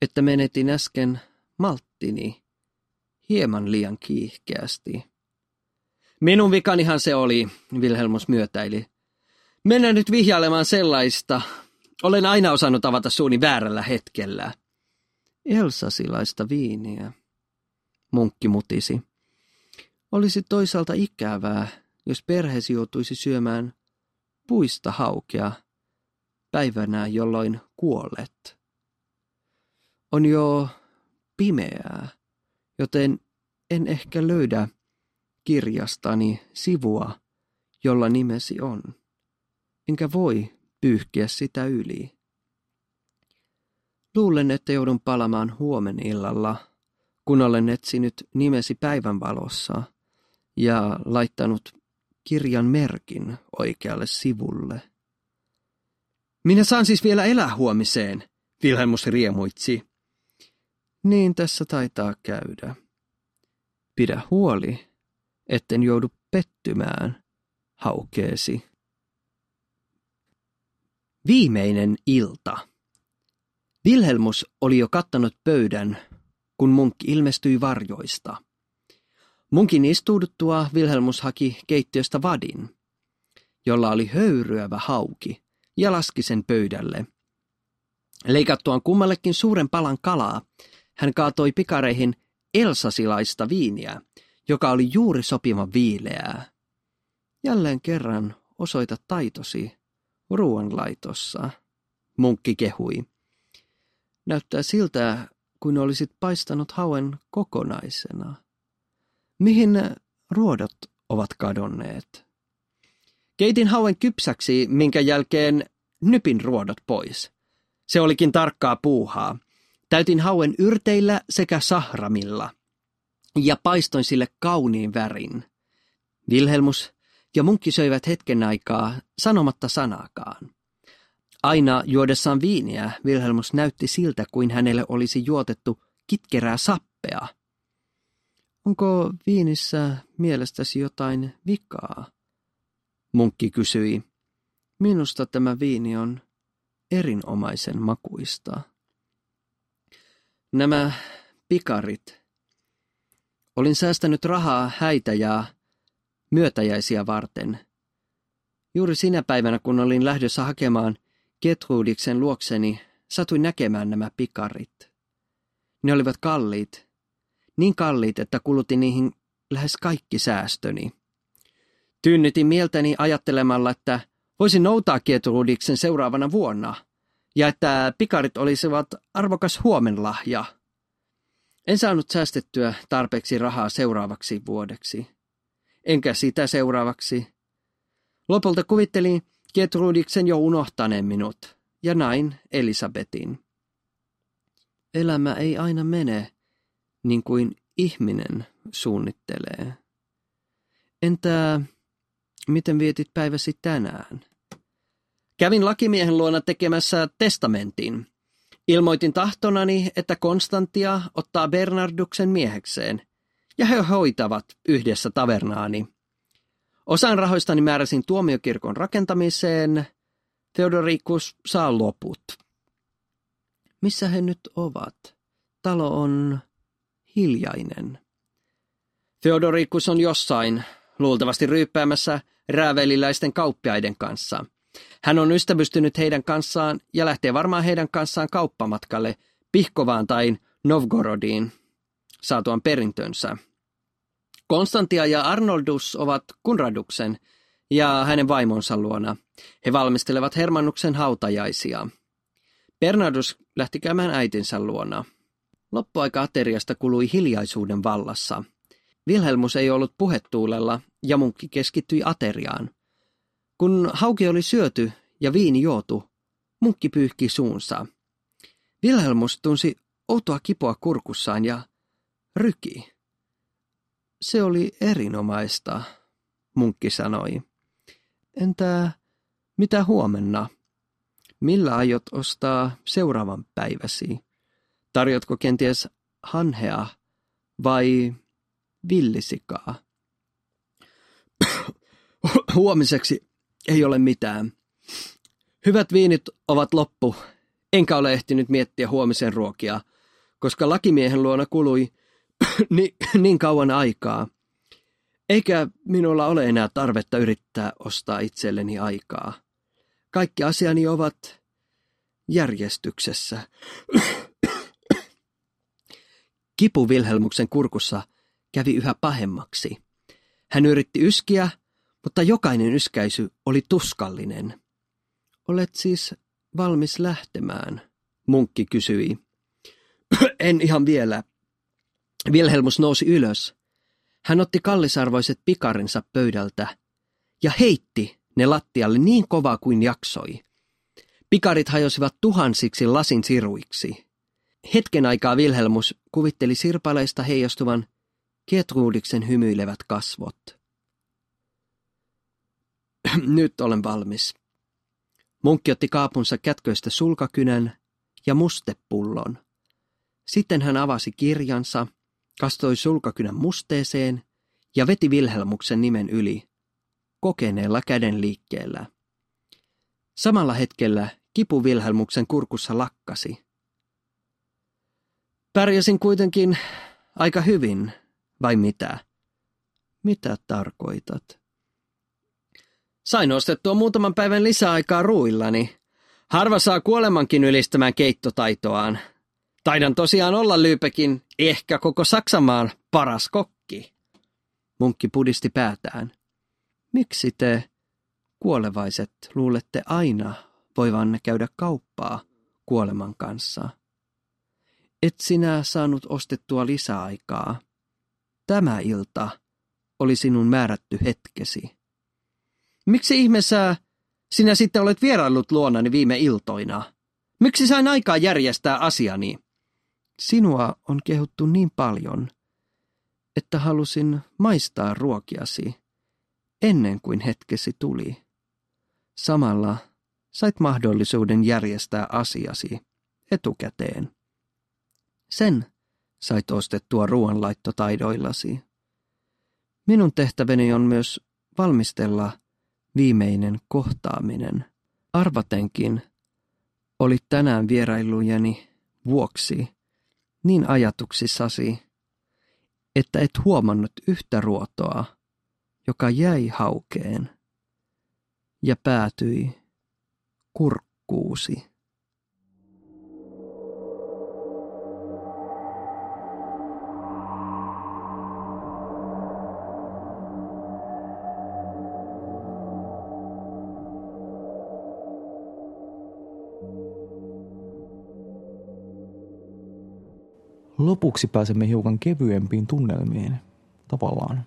että menetin äsken malttini hieman liian kiihkeästi. Minun vikanihan se oli, Wilhelmus myötäili. Mennään nyt vihjailemaan sellaista. Olen aina osannut avata suuni väärällä hetkellä. Elsasilaista viiniä. Munkki mutisi. Olisi toisaalta ikävää, jos perheesi joutuisi syömään puista haukea päivänä, jolloin kuolet. On jo pimeää, joten en ehkä löydä kirjastani sivua, jolla nimesi on. Enkä voi pyyhkiä sitä yli. Luulen, että joudun palamaan huomen illalla, kun olen etsinyt nimesi päivänvalossa ja laittanut kirjan merkin oikealle sivulle. Minä saan siis vielä elää huomiseen, Vilhelmus riemuitsi. Niin tässä taitaa käydä. Pidä huoli, etten joudu pettymään, haukeesi. Viimeinen ilta. Vilhelmus oli jo kattanut pöydän, kun munkki ilmestyi varjoista. Munkin istuuduttua Vilhelmus haki keittiöstä vadin, jolla oli höyryävä hauki, ja laski sen pöydälle. Leikattuaan kummallekin suuren palan kalaa, hän kaatoi pikareihin elsasilaista viiniä, joka oli juuri sopiva viileää. Jälleen kerran osoita taitosi ruoanlaitossa, munkki kehui. Näyttää siltä, kuin olisit paistanut hauen kokonaisena. Mihin ruodot ovat kadonneet? Keitin hauen kypsäksi, minkä jälkeen nypin ruodot pois. Se olikin tarkkaa puuhaa. Täytin hauen yrteillä sekä sahramilla ja paistoin sille kauniin värin. Vilhelmus ja munkki söivät hetken aikaa sanomatta sanaakaan. Aina juodessaan viiniä Vilhelmus näytti siltä, kuin hänelle olisi juotettu kitkerää sappea. Onko viinissä mielestäsi jotain vikaa? Munkki kysyi. Minusta tämä viini on erinomaisen makuista. Nämä pikarit. Olin säästänyt rahaa häitä ja myötäjäisiä varten. Juuri sinä päivänä, kun olin lähdössä hakemaan Getrudiksen luokseni, satuin näkemään nämä pikarit. Ne olivat kalliit, niin kalliit, että kulutin niihin lähes kaikki säästöni. Tyynnytin mieltäni ajattelemalla, että voisin noutaa Getrudiksen seuraavana vuonna, ja että pikarit olisivat arvokas huomenlahja. En saanut säästettyä tarpeeksi rahaa seuraavaksi vuodeksi. Enkä sitä seuraavaksi. Lopulta kuvittelin Getrudiksen jo unohtaneen minut, ja näin Elisabetin. Elämä ei aina mene niin kuin ihminen suunnittelee. Entä miten vietit päiväsi tänään? Kävin lakimiehen luona tekemässä testamentin. Ilmoitin tahtonani, että Konstantia ottaa Bernarduksen miehekseen, ja he hoitavat yhdessä tavernaani. Osan rahoistani määräsin tuomiokirkon rakentamiseen. Theodorikus saa loput. Missä he nyt ovat? Talo on hiljainen. Theodorikus on jossain, luultavasti ryyppäämässä rääveliläisten kauppiaiden kanssa. Hän on ystävystynyt heidän kanssaan ja lähtee varmaan heidän kanssaan kauppamatkalle Pihkovaan tai Novgorodiin saatuan perintönsä. Konstantia ja Arnoldus ovat Kunraduksen ja hänen vaimonsa luona. He valmistelevat Hermannuksen hautajaisia. Bernardus lähti käymään äitinsä luona. Loppuaika ateriasta kului hiljaisuuden vallassa. Vilhelmus ei ollut puhetuulella ja munkki keskittyi ateriaan. Kun hauki oli syöty ja viini juotu, munkki pyyhki suunsa. Vilhelmus tunsi outoa kipoa kurkussaan ja ryki. Se oli erinomaista, munkki sanoi. Entä mitä huomenna? Millä aiot ostaa seuraavan päiväsi? Tarjotko kenties hanhea vai villisikaa? Huomiseksi ei ole mitään. Hyvät viinit ovat loppu, enkä ole ehtinyt miettiä huomisen ruokia, koska lakimiehen luona kului niin, niin kauan aikaa. Eikä minulla ole enää tarvetta yrittää ostaa itselleni aikaa. Kaikki asiani ovat järjestyksessä. Kipu Vilhelmuksen kurkussa kävi yhä pahemmaksi. Hän yritti yskiä, mutta jokainen yskäisy oli tuskallinen. Olet siis valmis lähtemään, munkki kysyi. en ihan vielä. Vilhelmus nousi ylös. Hän otti kallisarvoiset pikarinsa pöydältä ja heitti ne lattialle niin kovaa kuin jaksoi. Pikarit hajosivat tuhansiksi lasin siruiksi. Hetken aikaa Vilhelmus kuvitteli sirpaleista heijastuvan Ketruudiksen hymyilevät kasvot. Nyt olen valmis. Munkki otti kaapunsa kätköistä sulkakynän ja mustepullon. Sitten hän avasi kirjansa, kastoi sulkakynän musteeseen ja veti Vilhelmuksen nimen yli, kokeneella käden liikkeellä. Samalla hetkellä kipu Vilhelmuksen kurkussa lakkasi. Pärjäsin kuitenkin aika hyvin, vai mitä? Mitä tarkoitat? Sain ostettua muutaman päivän lisäaikaa ruuillani. Harva saa kuolemankin ylistämään keittotaitoaan. Taidan tosiaan olla Lyypekin, ehkä koko Saksamaan paras kokki. Munkki pudisti päätään. Miksi te, kuolevaiset, luulette aina voivanne käydä kauppaa kuoleman kanssa? Et sinä saanut ostettua lisäaikaa. Tämä ilta oli sinun määrätty hetkesi. Miksi ihmeessä sinä sitten olet vieraillut luonani viime iltoina? Miksi sain aikaa järjestää asiani? Sinua on kehuttu niin paljon, että halusin maistaa ruokiasi ennen kuin hetkesi tuli. Samalla sait mahdollisuuden järjestää asiasi etukäteen. Sen sait ostettua ruoanlaittotaidoillasi. Minun tehtäväni on myös valmistella viimeinen kohtaaminen. Arvatenkin oli tänään vierailujeni vuoksi niin ajatuksissasi, että et huomannut yhtä ruotoa, joka jäi haukeen ja päätyi kurkkuusi.
Lopuksi pääsemme hiukan kevyempiin tunnelmiin, tavallaan.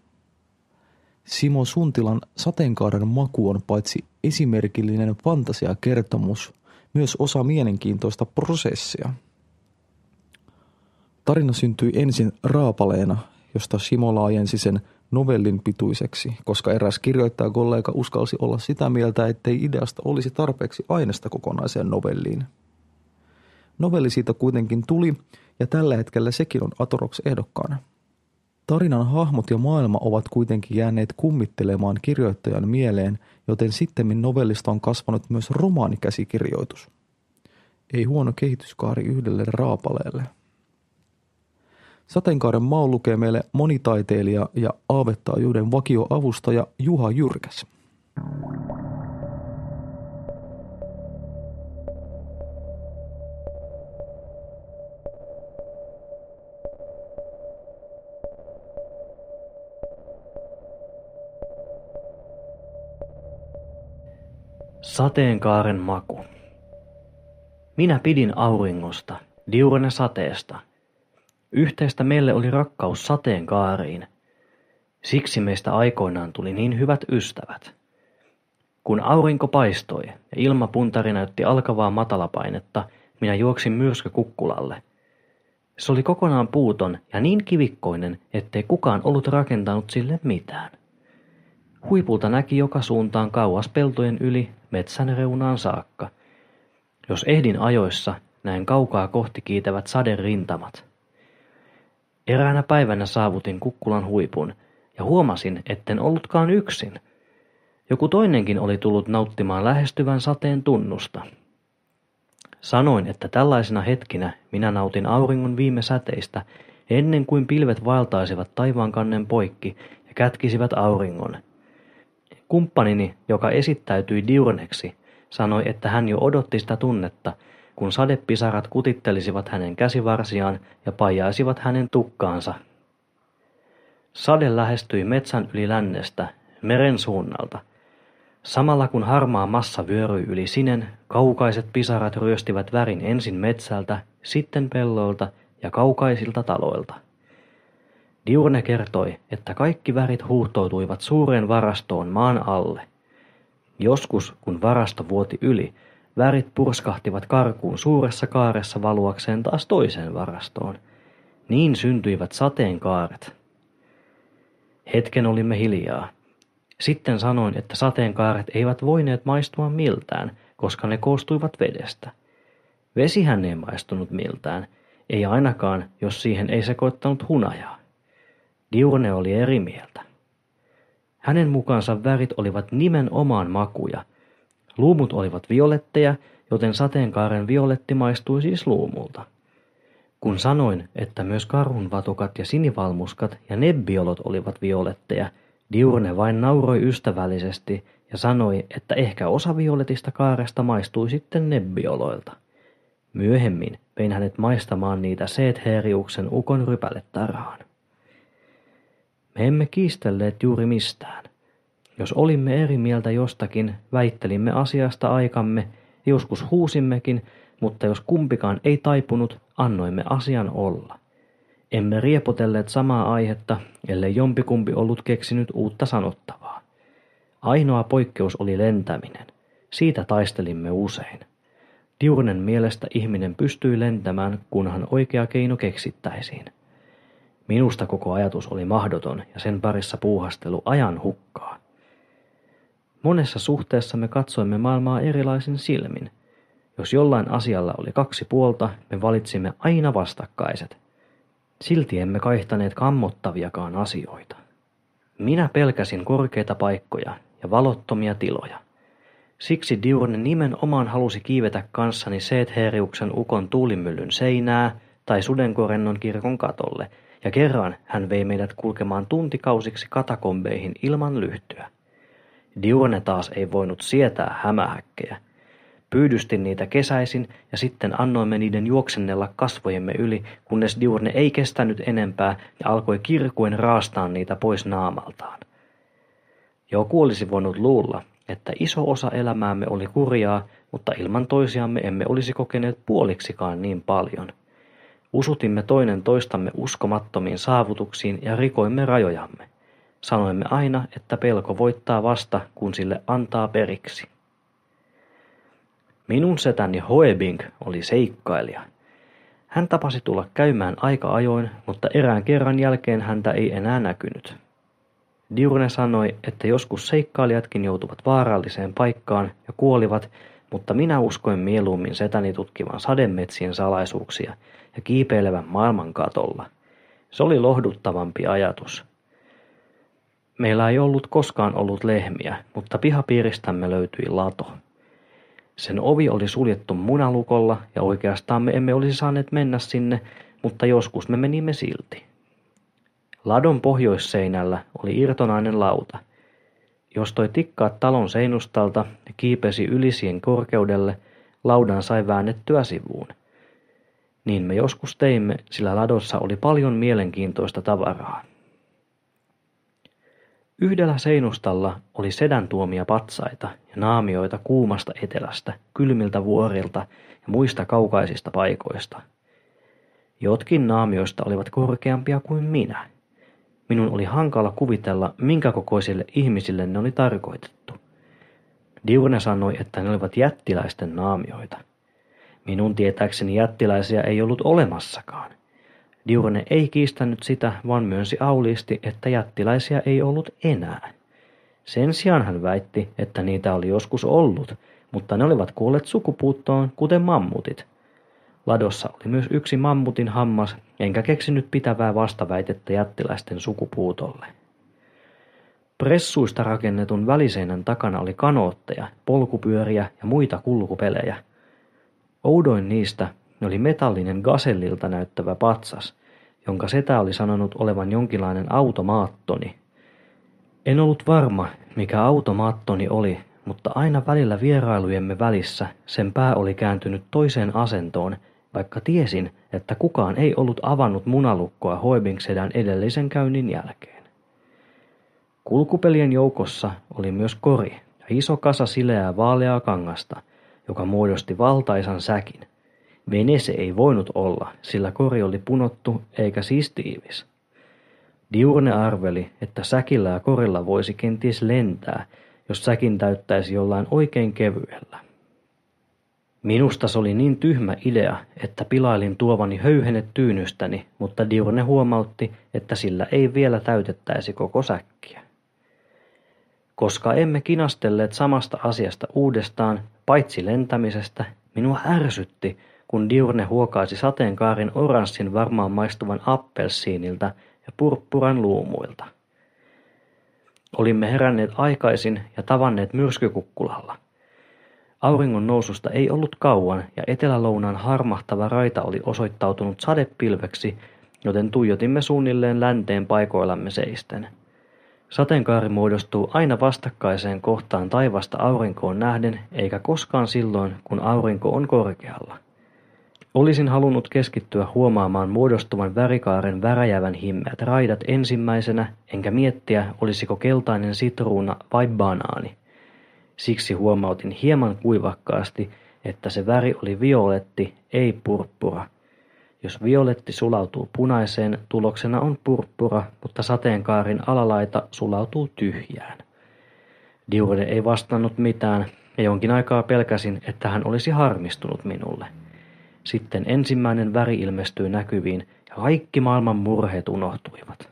Simo Suntilan sateenkaaren maku on paitsi esimerkillinen fantasiakertomus, myös osa mielenkiintoista prosessia. Tarina syntyi ensin raapaleena, josta Simo laajensi sen novellin pituiseksi, koska eräs kirjoittajakollega uskalsi olla sitä mieltä, ettei ideasta olisi tarpeeksi aineesta kokonaiseen novelliin. Novelli siitä kuitenkin tuli, ja tällä hetkellä sekin on Atoroks ehdokkaana. Tarinan hahmot ja maailma ovat kuitenkin jääneet kummittelemaan kirjoittajan mieleen, joten sittemmin novellista on kasvanut myös romaanikäsikirjoitus. Ei huono kehityskaari yhdelle raapaleelle. Sateenkaaren maa lukee meille monitaiteilija ja aavettaajuuden vakioavustaja Juha Jyrkäs.
Sateenkaaren maku. Minä pidin auringosta, diurene sateesta. Yhteistä meille oli rakkaus sateenkaariin. Siksi meistä aikoinaan tuli niin hyvät ystävät. Kun aurinko paistoi ja ilmapuntari näytti alkavaa matalapainetta, minä juoksin myrskykukkulalle. Se oli kokonaan puuton ja niin kivikkoinen, ettei kukaan ollut rakentanut sille mitään. Huipulta näki joka suuntaan kauas peltojen yli metsän reunaan saakka. Jos ehdin ajoissa, näin kaukaa kohti kiitävät saden rintamat. Eräänä päivänä saavutin kukkulan huipun ja huomasin, etten ollutkaan yksin. Joku toinenkin oli tullut nauttimaan lähestyvän sateen tunnusta. Sanoin, että tällaisina hetkinä minä nautin auringon viime säteistä ennen kuin pilvet vaeltaisivat taivaankannen poikki ja kätkisivät auringon – Kumppanini, joka esittäytyi Diurneksi, sanoi, että hän jo odotti sitä tunnetta, kun sadepisarat kutittelisivat hänen käsivarsiaan ja pajaisivat hänen tukkaansa. Sade lähestyi metsän yli lännestä, meren suunnalta. Samalla kun harmaa massa vyöryi yli sinen, kaukaiset pisarat ryöstivät värin ensin metsältä, sitten pelloilta ja kaukaisilta taloilta. Diurne kertoi, että kaikki värit huuhtoutuivat suureen varastoon maan alle. Joskus, kun varasto vuoti yli, värit purskahtivat karkuun suuressa kaaressa valuakseen taas toiseen varastoon. Niin syntyivät sateenkaaret. Hetken olimme hiljaa. Sitten sanoin, että sateenkaaret eivät voineet maistua miltään, koska ne koostuivat vedestä. Vesihän ei maistunut miltään, ei ainakaan, jos siihen ei sekoittanut hunajaa. Diurne oli eri mieltä. Hänen mukaansa värit olivat nimenomaan makuja. Luumut olivat violetteja, joten sateenkaaren violetti maistui siis luumulta. Kun sanoin, että myös karhunvatukat ja sinivalmuskat ja nebbiolot olivat violetteja, Diurne vain nauroi ystävällisesti ja sanoi, että ehkä osa violetista kaaresta maistui sitten nebbioloilta. Myöhemmin vein hänet maistamaan niitä Seetheriuksen ukon rypäletarhaan. Me emme kiistelleet juuri mistään. Jos olimme eri mieltä jostakin, väittelimme asiasta aikamme, joskus huusimmekin, mutta jos kumpikaan ei taipunut, annoimme asian olla. Emme riepotelleet samaa aihetta, ellei jompikumpi ollut keksinyt uutta sanottavaa. Ainoa poikkeus oli lentäminen. Siitä taistelimme usein. Diurnen mielestä ihminen pystyi lentämään, kunhan oikea keino keksittäisiin. Minusta koko ajatus oli mahdoton ja sen parissa puuhastelu ajan hukkaa. Monessa suhteessa me katsoimme maailmaa erilaisin silmin. Jos jollain asialla oli kaksi puolta, me valitsimme aina vastakkaiset. Silti emme kaihtaneet kammottaviakaan asioita. Minä pelkäsin korkeita paikkoja ja valottomia tiloja. Siksi Diurne nimenomaan halusi kiivetä kanssani Seetheriuksen ukon tuulimyllyn seinää tai Sudenkorennon kirkon katolle – ja kerran hän vei meidät kulkemaan tuntikausiksi katakombeihin ilman lyhtyä. Diurne taas ei voinut sietää hämähäkkejä. Pyydystin niitä kesäisin ja sitten annoimme niiden juoksennella kasvojemme yli, kunnes Diurne ei kestänyt enempää ja alkoi kirkuen raastaa niitä pois naamaltaan. Joku olisi voinut luulla, että iso osa elämäämme oli kurjaa, mutta ilman toisiamme emme olisi kokeneet puoliksikaan niin paljon – Usutimme toinen toistamme uskomattomiin saavutuksiin ja rikoimme rajojamme. Sanoimme aina, että pelko voittaa vasta, kun sille antaa periksi. Minun setäni Hoebing oli seikkailija. Hän tapasi tulla käymään aika ajoin, mutta erään kerran jälkeen häntä ei enää näkynyt. Diurne sanoi, että joskus seikkailijatkin joutuvat vaaralliseen paikkaan ja kuolivat, mutta minä uskoin mieluummin setäni tutkivan sademetsien salaisuuksia ja kiipeilevän maailman katolla. Se oli lohduttavampi ajatus. Meillä ei ollut koskaan ollut lehmiä, mutta pihapiiristämme löytyi lato. Sen ovi oli suljettu munalukolla ja oikeastaan me emme olisi saaneet mennä sinne, mutta joskus me menimme silti. Ladon pohjoisseinällä oli irtonainen lauta. Jos toi tikkaat talon seinustalta ja kiipesi ylisien korkeudelle, laudan sai väännettyä sivuun. Niin me joskus teimme, sillä ladossa oli paljon mielenkiintoista tavaraa. Yhdellä seinustalla oli sedän tuomia patsaita ja naamioita kuumasta etelästä, kylmiltä vuorilta ja muista kaukaisista paikoista. Jotkin naamioista olivat korkeampia kuin minä. Minun oli hankala kuvitella, minkä kokoisille ihmisille ne oli tarkoitettu. Diurne sanoi, että ne olivat jättiläisten naamioita. Minun tietääkseni jättiläisiä ei ollut olemassakaan. Diurne ei kiistänyt sitä, vaan myönsi auliisti, että jättiläisiä ei ollut enää. Sen sijaan hän väitti, että niitä oli joskus ollut, mutta ne olivat kuolleet sukupuuttoon, kuten mammutit. Ladossa oli myös yksi mammutin hammas, enkä keksinyt pitävää vastaväitettä jättiläisten sukupuutolle. Pressuista rakennetun väliseinän takana oli kanootteja, polkupyöriä ja muita kulkupelejä. Oudoin niistä oli metallinen gasellilta näyttävä patsas, jonka setä oli sanonut olevan jonkinlainen automaattoni. En ollut varma, mikä automaattoni oli, mutta aina välillä vierailujemme välissä sen pää oli kääntynyt toiseen asentoon, vaikka tiesin, että kukaan ei ollut avannut munalukkoa Hoibingsedän edellisen käynnin jälkeen. Kulkupelien joukossa oli myös kori ja iso kasa sileää vaaleaa kangasta, joka muodosti valtaisan säkin – Vene se ei voinut olla, sillä kori oli punottu eikä siis tiivis. Diurne arveli, että säkillä ja korilla voisi kenties lentää, jos säkin täyttäisi jollain oikein kevyellä. Minusta se oli niin tyhmä idea, että pilailin tuovani höyhenet tyynystäni, mutta Diurne huomautti, että sillä ei vielä täytettäisi koko säkkiä. Koska emme kinastelleet samasta asiasta uudestaan, paitsi lentämisestä, minua ärsytti, kun Diurne huokaisi sateenkaarin oranssin varmaan maistuvan appelsiinilta ja purppuran luumuilta. Olimme heränneet aikaisin ja tavanneet myrskykukkulalla. Auringon noususta ei ollut kauan ja etelälounaan harmahtava raita oli osoittautunut sadepilveksi, joten tuijotimme suunnilleen länteen paikoillamme seisten. Sateenkaari muodostuu aina vastakkaiseen kohtaan taivasta aurinkoon nähden, eikä koskaan silloin, kun aurinko on korkealla. Olisin halunnut keskittyä huomaamaan muodostuvan värikaaren väräjävän himmeät raidat ensimmäisenä, enkä miettiä, olisiko keltainen sitruuna vai banaani. Siksi huomautin hieman kuivakkaasti, että se väri oli violetti, ei purppura. Jos violetti sulautuu punaiseen, tuloksena on purppura, mutta sateenkaarin alalaita sulautuu tyhjään. Diurde ei vastannut mitään, ja jonkin aikaa pelkäsin, että hän olisi harmistunut minulle. Sitten ensimmäinen väri ilmestyi näkyviin ja kaikki maailman murheet unohtuivat.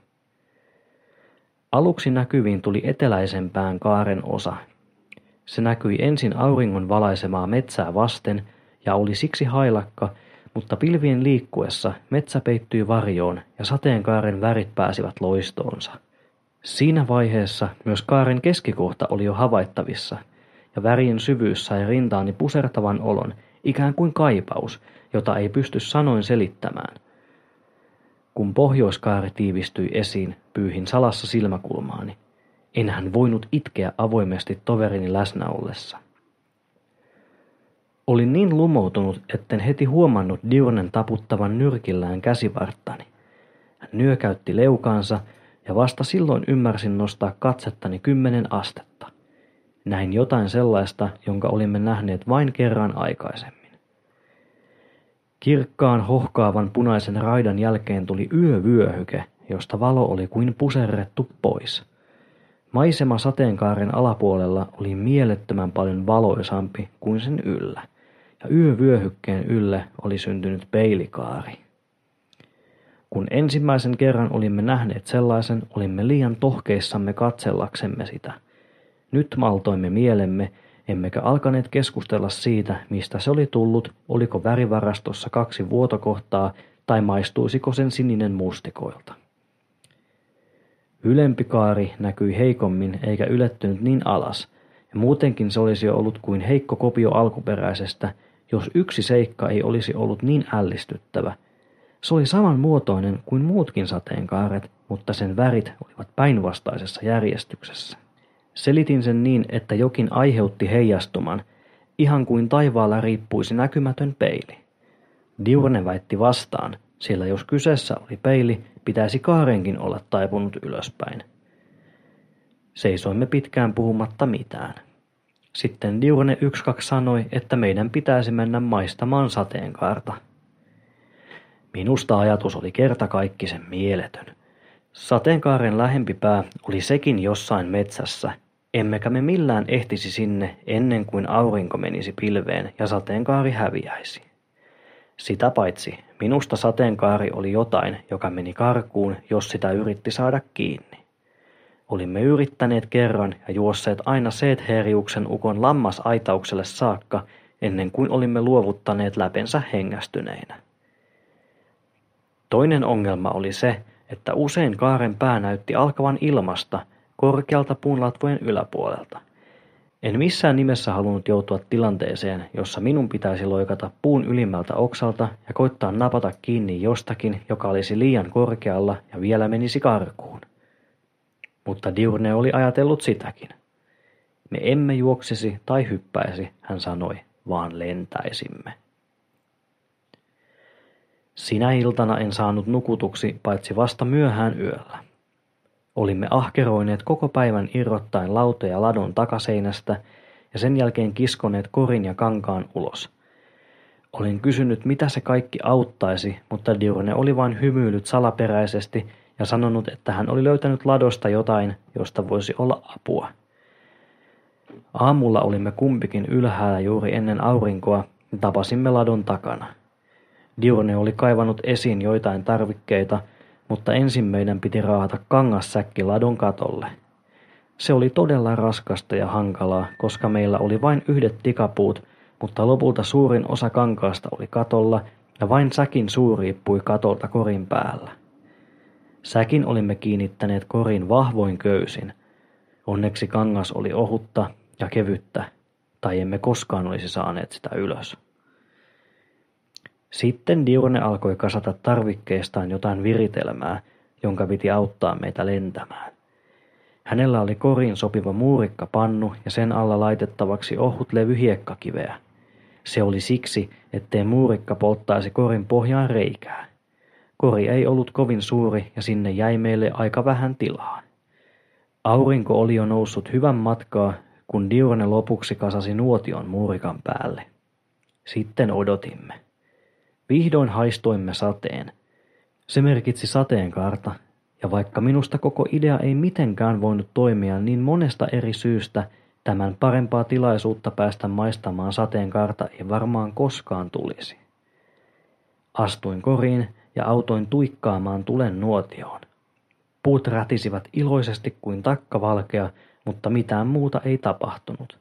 Aluksi näkyviin tuli eteläisempään kaaren osa. Se näkyi ensin auringon valaisemaa metsää vasten ja oli siksi hailakka, mutta pilvien liikkuessa metsä peittyi varjoon ja sateenkaaren värit pääsivät loistoonsa. Siinä vaiheessa myös kaaren keskikohta oli jo havaittavissa, ja värien syvyys sai rintaani pusertavan olon, ikään kuin kaipaus, jota ei pysty sanoin selittämään. Kun pohjoiskaari tiivistyi esiin, pyyhin salassa silmäkulmaani. Enhän voinut itkeä avoimesti toverini läsnä ollessa. Olin niin lumoutunut, etten heti huomannut Diurnen taputtavan nyrkillään käsivarttani. Hän nyökäytti leukaansa ja vasta silloin ymmärsin nostaa katsettani kymmenen astetta. Näin jotain sellaista, jonka olimme nähneet vain kerran aikaisemmin. Kirkkaan hohkaavan punaisen raidan jälkeen tuli yövyöhyke, josta valo oli kuin puserrettu pois. Maisema sateenkaaren alapuolella oli mielettömän paljon valoisampi kuin sen yllä, ja yövyöhykkeen ylle oli syntynyt peilikaari. Kun ensimmäisen kerran olimme nähneet sellaisen, olimme liian tohkeissamme katsellaksemme sitä. Nyt maltoimme mielemme, emmekä alkaneet keskustella siitä, mistä se oli tullut, oliko värivarastossa kaksi vuotokohtaa tai maistuisiko sen sininen mustikoilta. Ylempi kaari näkyi heikommin eikä ylettynyt niin alas, ja muutenkin se olisi ollut kuin heikko kopio alkuperäisestä, jos yksi seikka ei olisi ollut niin ällistyttävä. Se oli saman muotoinen kuin muutkin sateenkaaret, mutta sen värit olivat päinvastaisessa järjestyksessä. Selitin sen niin, että jokin aiheutti heijastuman, ihan kuin taivaalla riippuisi näkymätön peili. Diurne väitti vastaan, sillä jos kyseessä oli peili, pitäisi kaarenkin olla taipunut ylöspäin. Seisoimme pitkään puhumatta mitään. Sitten Diurne 12 sanoi, että meidän pitäisi mennä maistamaan sateenkaarta. Minusta ajatus oli kertakaikkisen mieletön. Sateenkaaren lähempi pää oli sekin jossain metsässä, emmekä me millään ehtisi sinne ennen kuin aurinko menisi pilveen ja sateenkaari häviäisi. Sitä paitsi minusta sateenkaari oli jotain, joka meni karkuun, jos sitä yritti saada kiinni. Olimme yrittäneet kerran ja juosseet aina Seetheriuksen ukon lammasaitaukselle saakka, ennen kuin olimme luovuttaneet läpensä hengästyneinä. Toinen ongelma oli se, että usein kaaren pää näytti alkavan ilmasta korkealta puunlatvojen yläpuolelta. En missään nimessä halunnut joutua tilanteeseen, jossa minun pitäisi loikata puun ylimmältä oksalta ja koittaa napata kiinni jostakin, joka olisi liian korkealla ja vielä menisi karkuun. Mutta Diurne oli ajatellut sitäkin. Me emme juoksisi tai hyppäisi, hän sanoi, vaan lentäisimme. Sinä iltana en saanut nukutuksi paitsi vasta myöhään yöllä. Olimme ahkeroineet koko päivän irrottaen lautoja ladon takaseinästä ja sen jälkeen kiskoneet korin ja kankaan ulos. Olin kysynyt, mitä se kaikki auttaisi, mutta Diurne oli vain hymyilyt salaperäisesti ja sanonut, että hän oli löytänyt ladosta jotain, josta voisi olla apua. Aamulla olimme kumpikin ylhäällä juuri ennen aurinkoa ja tapasimme ladon takana. Diurne oli kaivannut esiin joitain tarvikkeita – mutta ensin meidän piti raahata kangassäkki ladon katolle. Se oli todella raskasta ja hankalaa, koska meillä oli vain yhdet tikapuut, mutta lopulta suurin osa kankaasta oli katolla ja vain säkin suu riippui katolta korin päällä. Säkin olimme kiinnittäneet korin vahvoin köysin. Onneksi kangas oli ohutta ja kevyttä, tai emme koskaan olisi saaneet sitä ylös. Sitten Diurne alkoi kasata tarvikkeestaan jotain viritelmää, jonka piti auttaa meitä lentämään. Hänellä oli koriin sopiva muurikkapannu ja sen alla laitettavaksi ohut levy hiekkakiveä. Se oli siksi, ettei muurikka polttaisi korin pohjaan reikää. Kori ei ollut kovin suuri ja sinne jäi meille aika vähän tilaa. Aurinko oli jo noussut hyvän matkaa, kun Diurne lopuksi kasasi nuotion muurikan päälle. Sitten odotimme. Vihdoin haistoimme sateen. Se merkitsi sateenkaarta, ja vaikka minusta koko idea ei mitenkään voinut toimia niin monesta eri syystä, tämän parempaa tilaisuutta päästä maistamaan sateenkaarta ei varmaan koskaan tulisi. Astuin koriin ja autoin tuikkaamaan tulen nuotioon. Puut rätisivät iloisesti kuin takkavalkea, mutta mitään muuta ei tapahtunut.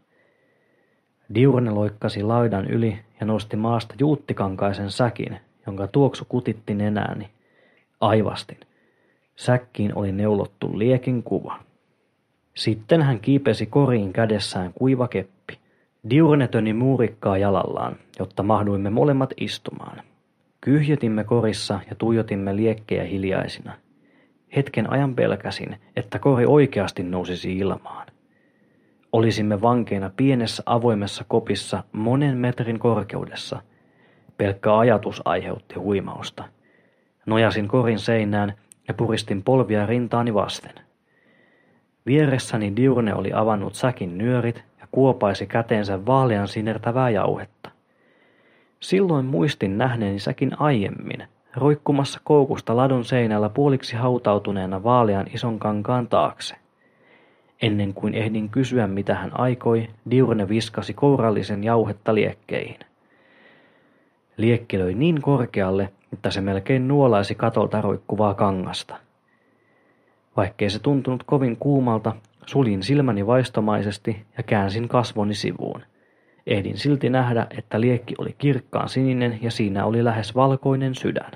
Diurne loikkasi laidan yli ja nosti maasta juuttikankaisen säkin, jonka tuoksu kutitti nenääni. Aivastin. Säkkiin oli neulottu liekin kuva. Sitten hän kiipesi koriin kädessään kuiva keppi. Diurne töni muurikkaa jalallaan, jotta mahduimme molemmat istumaan. Kyhjötimme korissa ja tuijotimme liekkejä hiljaisina. Hetken ajan pelkäsin, että kori oikeasti nousisi ilmaan. Olisimme vankeina pienessä avoimessa kopissa monen metrin korkeudessa. Pelkkä ajatus aiheutti huimausta. Nojasin korin seinään ja puristin polvia rintaani vasten. Vieressäni Diurne oli avannut säkin nyörit ja kuopaisi käteensä vaalean sinertävää jauhetta. Silloin muistin nähneeni säkin aiemmin, roikkumassa koukusta ladon seinällä puoliksi hautautuneena vaalean ison kankaan taakse. Ennen kuin ehdin kysyä, mitä hän aikoi, Diurne viskasi kourallisen jauhetta liekkeihin. Liekki löi niin korkealle, että se melkein nuolaisi katolta roikkuvaa kangasta. Vaikkei se tuntunut kovin kuumalta, suljin silmäni vaistomaisesti ja käänsin kasvoni sivuun. Ehdin silti nähdä, että liekki oli kirkkaan sininen ja siinä oli lähes valkoinen sydän.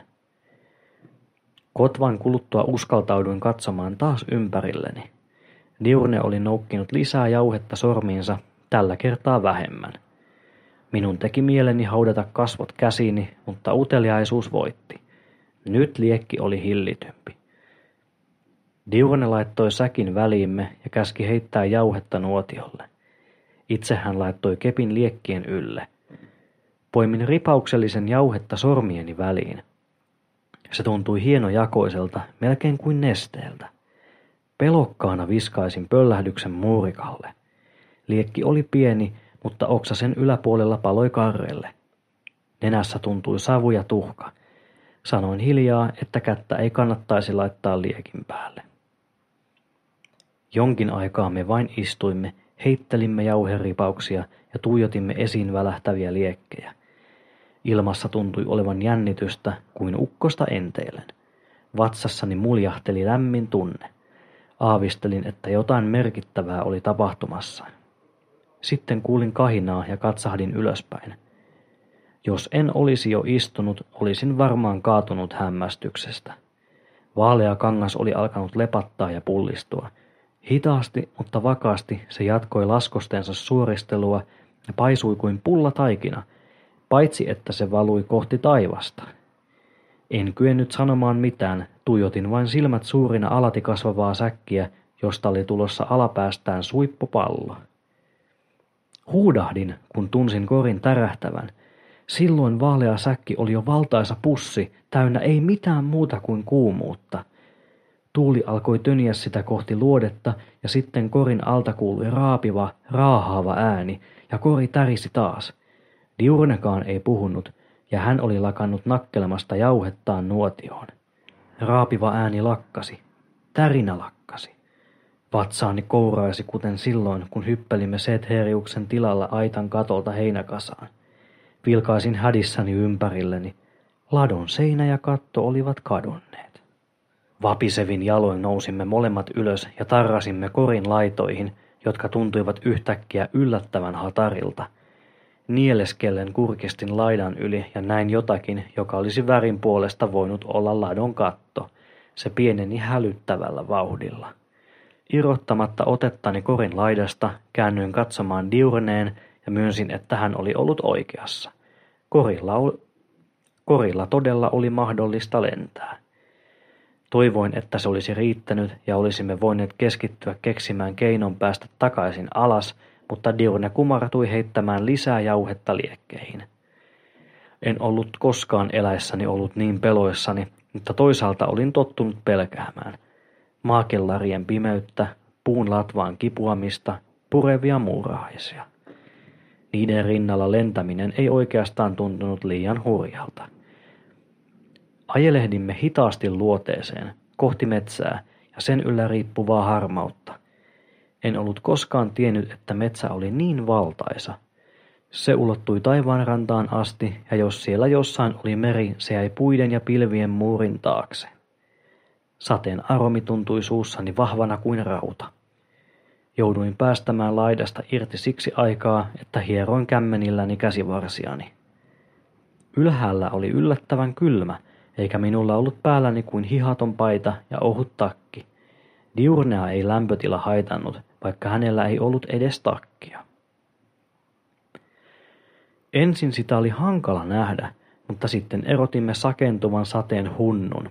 Kotvan kuluttua uskaltauduin katsomaan taas ympärilleni. Diurne oli noukkinut lisää jauhetta sormiinsa, tällä kertaa vähemmän. Minun teki mieleni haudata kasvot käsiini, mutta uteliaisuus voitti. Nyt liekki oli hillitympi. Diurne laittoi säkin väliimme ja käski heittää jauhetta nuotiolle. Itse hän laittoi kepin liekkien ylle. Poimin ripauksellisen jauhetta sormieni väliin. Se tuntui hienojakoiselta, melkein kuin nesteeltä. Pelokkaana viskaisin pöllähdyksen muurikalle. Liekki oli pieni, mutta oksa sen yläpuolella paloi karrelle. Nenässä tuntui savu ja tuhka. Sanoin hiljaa, että kättä ei kannattaisi laittaa liekin päälle. Jonkin aikaa me vain istuimme, heittelimme jauheripauksia ja tuijotimme esiin välähtäviä liekkejä. Ilmassa tuntui olevan jännitystä kuin ukkosta enteilen. Vatsassani muljahteli lämmin tunne. Aavistelin, että jotain merkittävää oli tapahtumassa. Sitten kuulin kahinaa ja katsahdin ylöspäin. Jos en olisi jo istunut, olisin varmaan kaatunut hämmästyksestä. Vaalea kangas oli alkanut lepattaa ja pullistua. Hitaasti, mutta vakaasti se jatkoi laskostensa suoristelua ja paisui kuin pulla taikina, paitsi että se valui kohti taivasta. En kyennyt sanomaan mitään, tuijotin vain silmät suurina alati kasvavaa säkkiä, josta oli tulossa alapäästään suippopallo. Huudahdin, kun tunsin korin tärähtävän. Silloin vaalea säkki oli jo valtaisa pussi, täynnä ei mitään muuta kuin kuumuutta. Tuuli alkoi töniä sitä kohti luodetta ja sitten korin alta kuului raapiva, raahaava ääni ja kori tärisi taas. Diurnekaan ei puhunut ja hän oli lakannut nakkelemasta jauhettaan nuotioon. Raapiva ääni lakkasi. Tärinä lakkasi. Vatsaani kouraisi kuten silloin, kun hyppelimme Setheriuksen tilalla aitan katolta heinäkasaan. Vilkaisin hädissäni ympärilleni. Ladon seinä ja katto olivat kadonneet. Vapisevin jaloin nousimme molemmat ylös ja tarrasimme korin laitoihin, jotka tuntuivat yhtäkkiä yllättävän hatarilta. Nieleskellen kurkistin laidan yli ja näin jotakin, joka olisi värin puolesta voinut olla ladon katto. Se pieneni hälyttävällä vauhdilla. Irrottamatta otettani korin laidasta, käännyin katsomaan Diurneen ja myönsin, että hän oli ollut oikeassa. Korilla, ol... Korilla todella oli mahdollista lentää. Toivoin, että se olisi riittänyt ja olisimme voineet keskittyä keksimään keinon päästä takaisin alas, mutta Diurne kumartui heittämään lisää jauhetta liekkeihin. En ollut koskaan eläessäni ollut niin peloissani, mutta toisaalta olin tottunut pelkäämään – maakellarien pimeyttä, puun latvaan kipuamista, purevia muurahaisia. Niiden rinnalla lentäminen ei oikeastaan tuntunut liian hurjalta. Ajelehdimme hitaasti luoteeseen, kohti metsää ja sen yllä riippuvaa harmautta. En ollut koskaan tiennyt, että metsä oli niin valtaisa. Se ulottui taivaan rantaan asti, ja jos siellä jossain oli meri, se jäi puiden ja pilvien muurin taakse. Sateen aromi tuntui suussani vahvana kuin rauta. Jouduin päästämään laidasta irti siksi aikaa, että hieroin kämmenilläni käsivarsiani. Ylhäällä oli yllättävän kylmä, eikä minulla ollut päälläni kuin hihaton paita ja ohut takki. Diurnea ei lämpötila haitannut, vaikka hänellä ei ollut edes takkia. Ensin sitä oli hankala nähdä, mutta sitten erotimme sakentuvan sateen hunnun,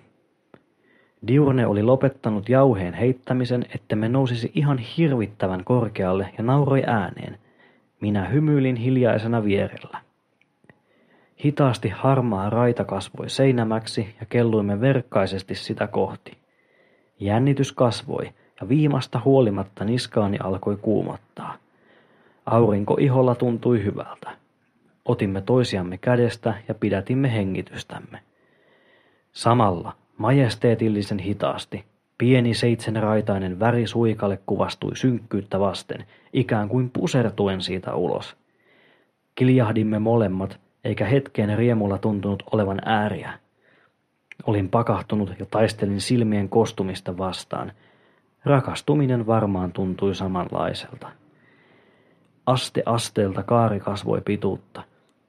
Diurne oli lopettanut jauheen heittämisen, että me nousisi ihan hirvittävän korkealle ja nauroi ääneen. Minä hymyilin hiljaisena vierellä. Hitaasti harmaa raita kasvoi seinämäksi ja kelluimme verkkaisesti sitä kohti. Jännitys kasvoi ja viimasta huolimatta niskaani alkoi kuumottaa. Aurinko iholla tuntui hyvältä. Otimme toisiamme kädestä ja pidätimme hengitystämme. Samalla, majesteetillisen hitaasti, pieni seitsemänraitainen väri suikalle kuvastui synkkyyttä vasten, ikään kuin pusertuen siitä ulos. Kiljahdimme molemmat, eikä hetkeen riemulla tuntunut olevan ääriä. Olin pakahtunut ja taistelin silmien kostumista vastaan. Rakastuminen varmaan tuntui samanlaiselta. Aste asteelta kaari kasvoi pituutta.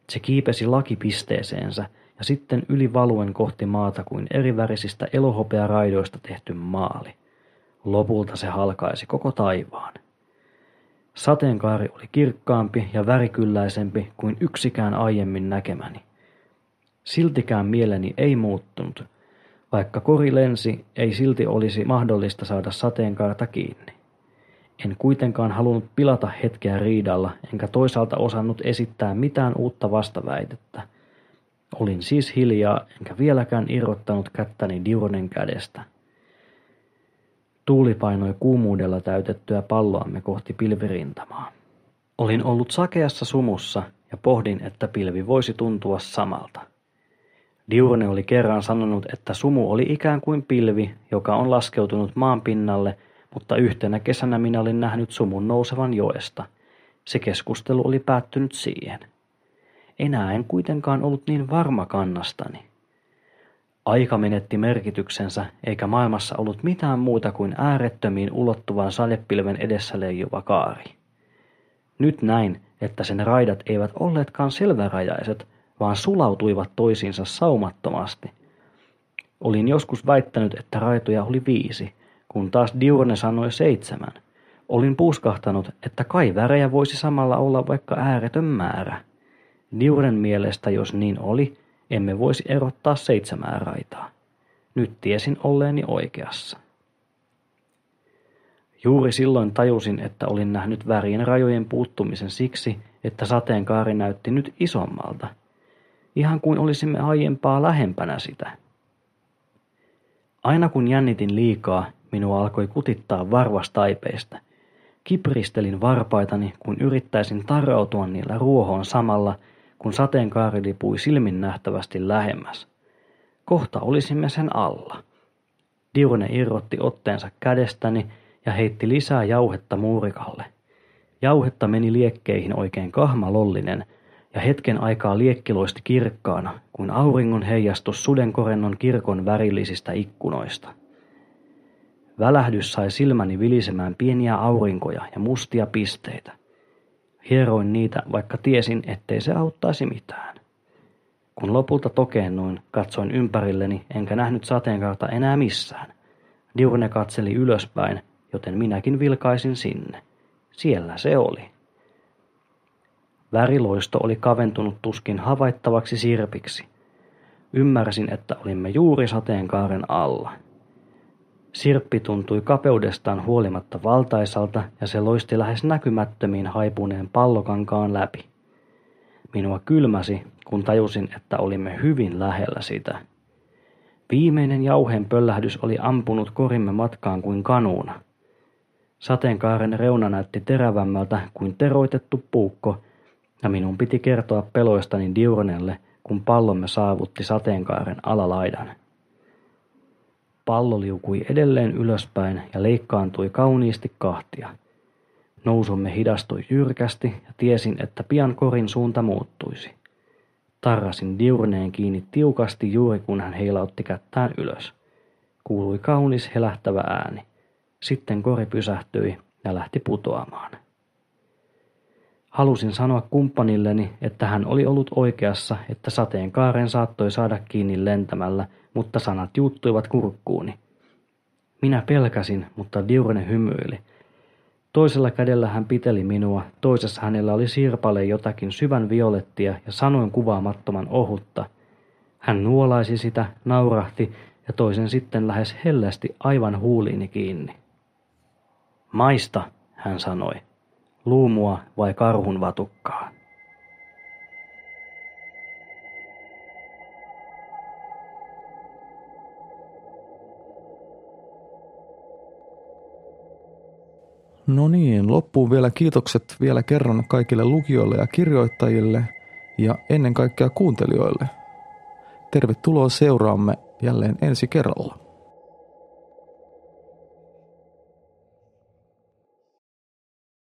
Se kiipesi lakipisteeseensä ja sitten yli valuen kohti maata kuin erivärisistä elohopearaidoista tehty maali. Lopulta se halkaisi koko taivaan. Sateenkaari oli kirkkaampi ja värikylläisempi kuin yksikään aiemmin näkemäni. Siltikään mieleni ei muuttunut. Vaikka kori lensi, ei silti olisi mahdollista saada sateenkaarta kiinni. En kuitenkaan halunnut pilata hetkeä riidalla, enkä toisaalta osannut esittää mitään uutta vastaväitettä. Olin siis hiljaa, enkä vieläkään irrottanut kättäni Diurnen kädestä. Tuuli painoi kuumuudella täytettyä palloamme kohti pilvirintamaa. Olin ollut sakeassa sumussa ja pohdin, että pilvi voisi tuntua samalta. Diurne oli kerran sanonut, että sumu oli ikään kuin pilvi, joka on laskeutunut maan pinnalle, mutta yhtenä kesänä minä olin nähnyt sumun nousevan joesta. Se keskustelu oli päättynyt siihen. Enää en kuitenkaan ollut niin varma kannastani. Aika menetti merkityksensä, eikä maailmassa ollut mitään muuta kuin äärettömiin ulottuvan sadepilven edessä leijuva kaari. Nyt näin, että sen raidat eivät olleetkaan selvärajaiset, vaan sulautuivat toisiinsa saumattomasti. Olin joskus väittänyt, että raitoja oli viisi, kun taas Diurne sanoi seitsemän. Olin puuskahtanut, että kai värejä voisi samalla olla vaikka ääretön määrä. Diuren mielestä, jos niin oli, emme voisi erottaa seitsemää raitaa. Nyt tiesin olleeni oikeassa. Juuri silloin tajusin, että olin nähnyt värien rajojen puuttumisen siksi, että sateenkaari näytti nyt isommalta. Ihan kuin olisimme aiempaa lähempänä sitä. Aina kun jännitin liikaa, minua alkoi kutittaa varvastaipeista. Kipristelin varpaitani, kun yrittäisin tarrautua niillä ruohon samalla – kun sateenkaari lipui silmin nähtävästi lähemmäs. Kohta olisimme sen alla. Diurne irrotti otteensa kädestäni ja heitti lisää jauhetta muurikalle. Jauhetta meni liekkeihin oikein kahmalollinen, ja hetken aikaa liekki loisti kirkkaana, kuin auringon heijastus sudenkorennon kirkon värillisistä ikkunoista. Välähdys sai silmäni vilisemään pieniä aurinkoja ja mustia pisteitä. Hieroin niitä, vaikka tiesin, ettei se auttaisi mitään. Kun lopulta tokeennuin, katsoin ympärilleni, enkä nähnyt sateenkaarta enää missään. Diurne katseli ylöspäin, joten minäkin vilkaisin sinne. Siellä se oli. Väriloisto oli kaventunut tuskin havaittavaksi sirpiksi. Ymmärsin, että olimme juuri sateenkaaren alla. Sirppi tuntui kapeudestaan huolimatta valtaisalta ja se loisti lähes näkymättömiin haipuneen pallokankaan läpi. Minua kylmäsi, kun tajusin, että olimme hyvin lähellä sitä. Viimeinen jauheen pöllähdys oli ampunut korimme matkaan kuin kanuuna. Sateenkaaren reuna näytti terävämmältä kuin teroitettu puukko, ja minun piti kertoa peloistani Diurnelle, kun pallomme saavutti sateenkaaren alalaidan. Pallo liukui edelleen ylöspäin ja leikkaantui kauniisti kahtia. Nousumme hidastui jyrkästi ja tiesin, että pian korin suunta muuttuisi. Tarrasin diurneen kiinni tiukasti juuri kun hän heilautti kättään ylös. Kuului kaunis helähtävä ääni. Sitten kori pysähtyi ja lähti putoamaan. Halusin sanoa kumppanilleni, että hän oli ollut oikeassa, että sateenkaaren saattoi saada kiinni lentämällä, mutta sanat juuttuivat kurkkuuni. Minä pelkäsin, mutta Diurne hymyili. Toisella kädellä hän piteli minua, toisessa hänellä oli sirpale jotakin syvän violettia ja sanoin kuvaamattoman ohutta. Hän nuolaisi sitä, naurahti ja toisen sitten lähes hellästi aivan huuliini kiinni. Maista, hän sanoi luumua vai karhun vatukkaa.
No niin, loppuun vielä kiitokset vielä kerran kaikille lukijoille ja kirjoittajille ja ennen kaikkea kuuntelijoille. Tervetuloa seuraamme jälleen ensi kerralla.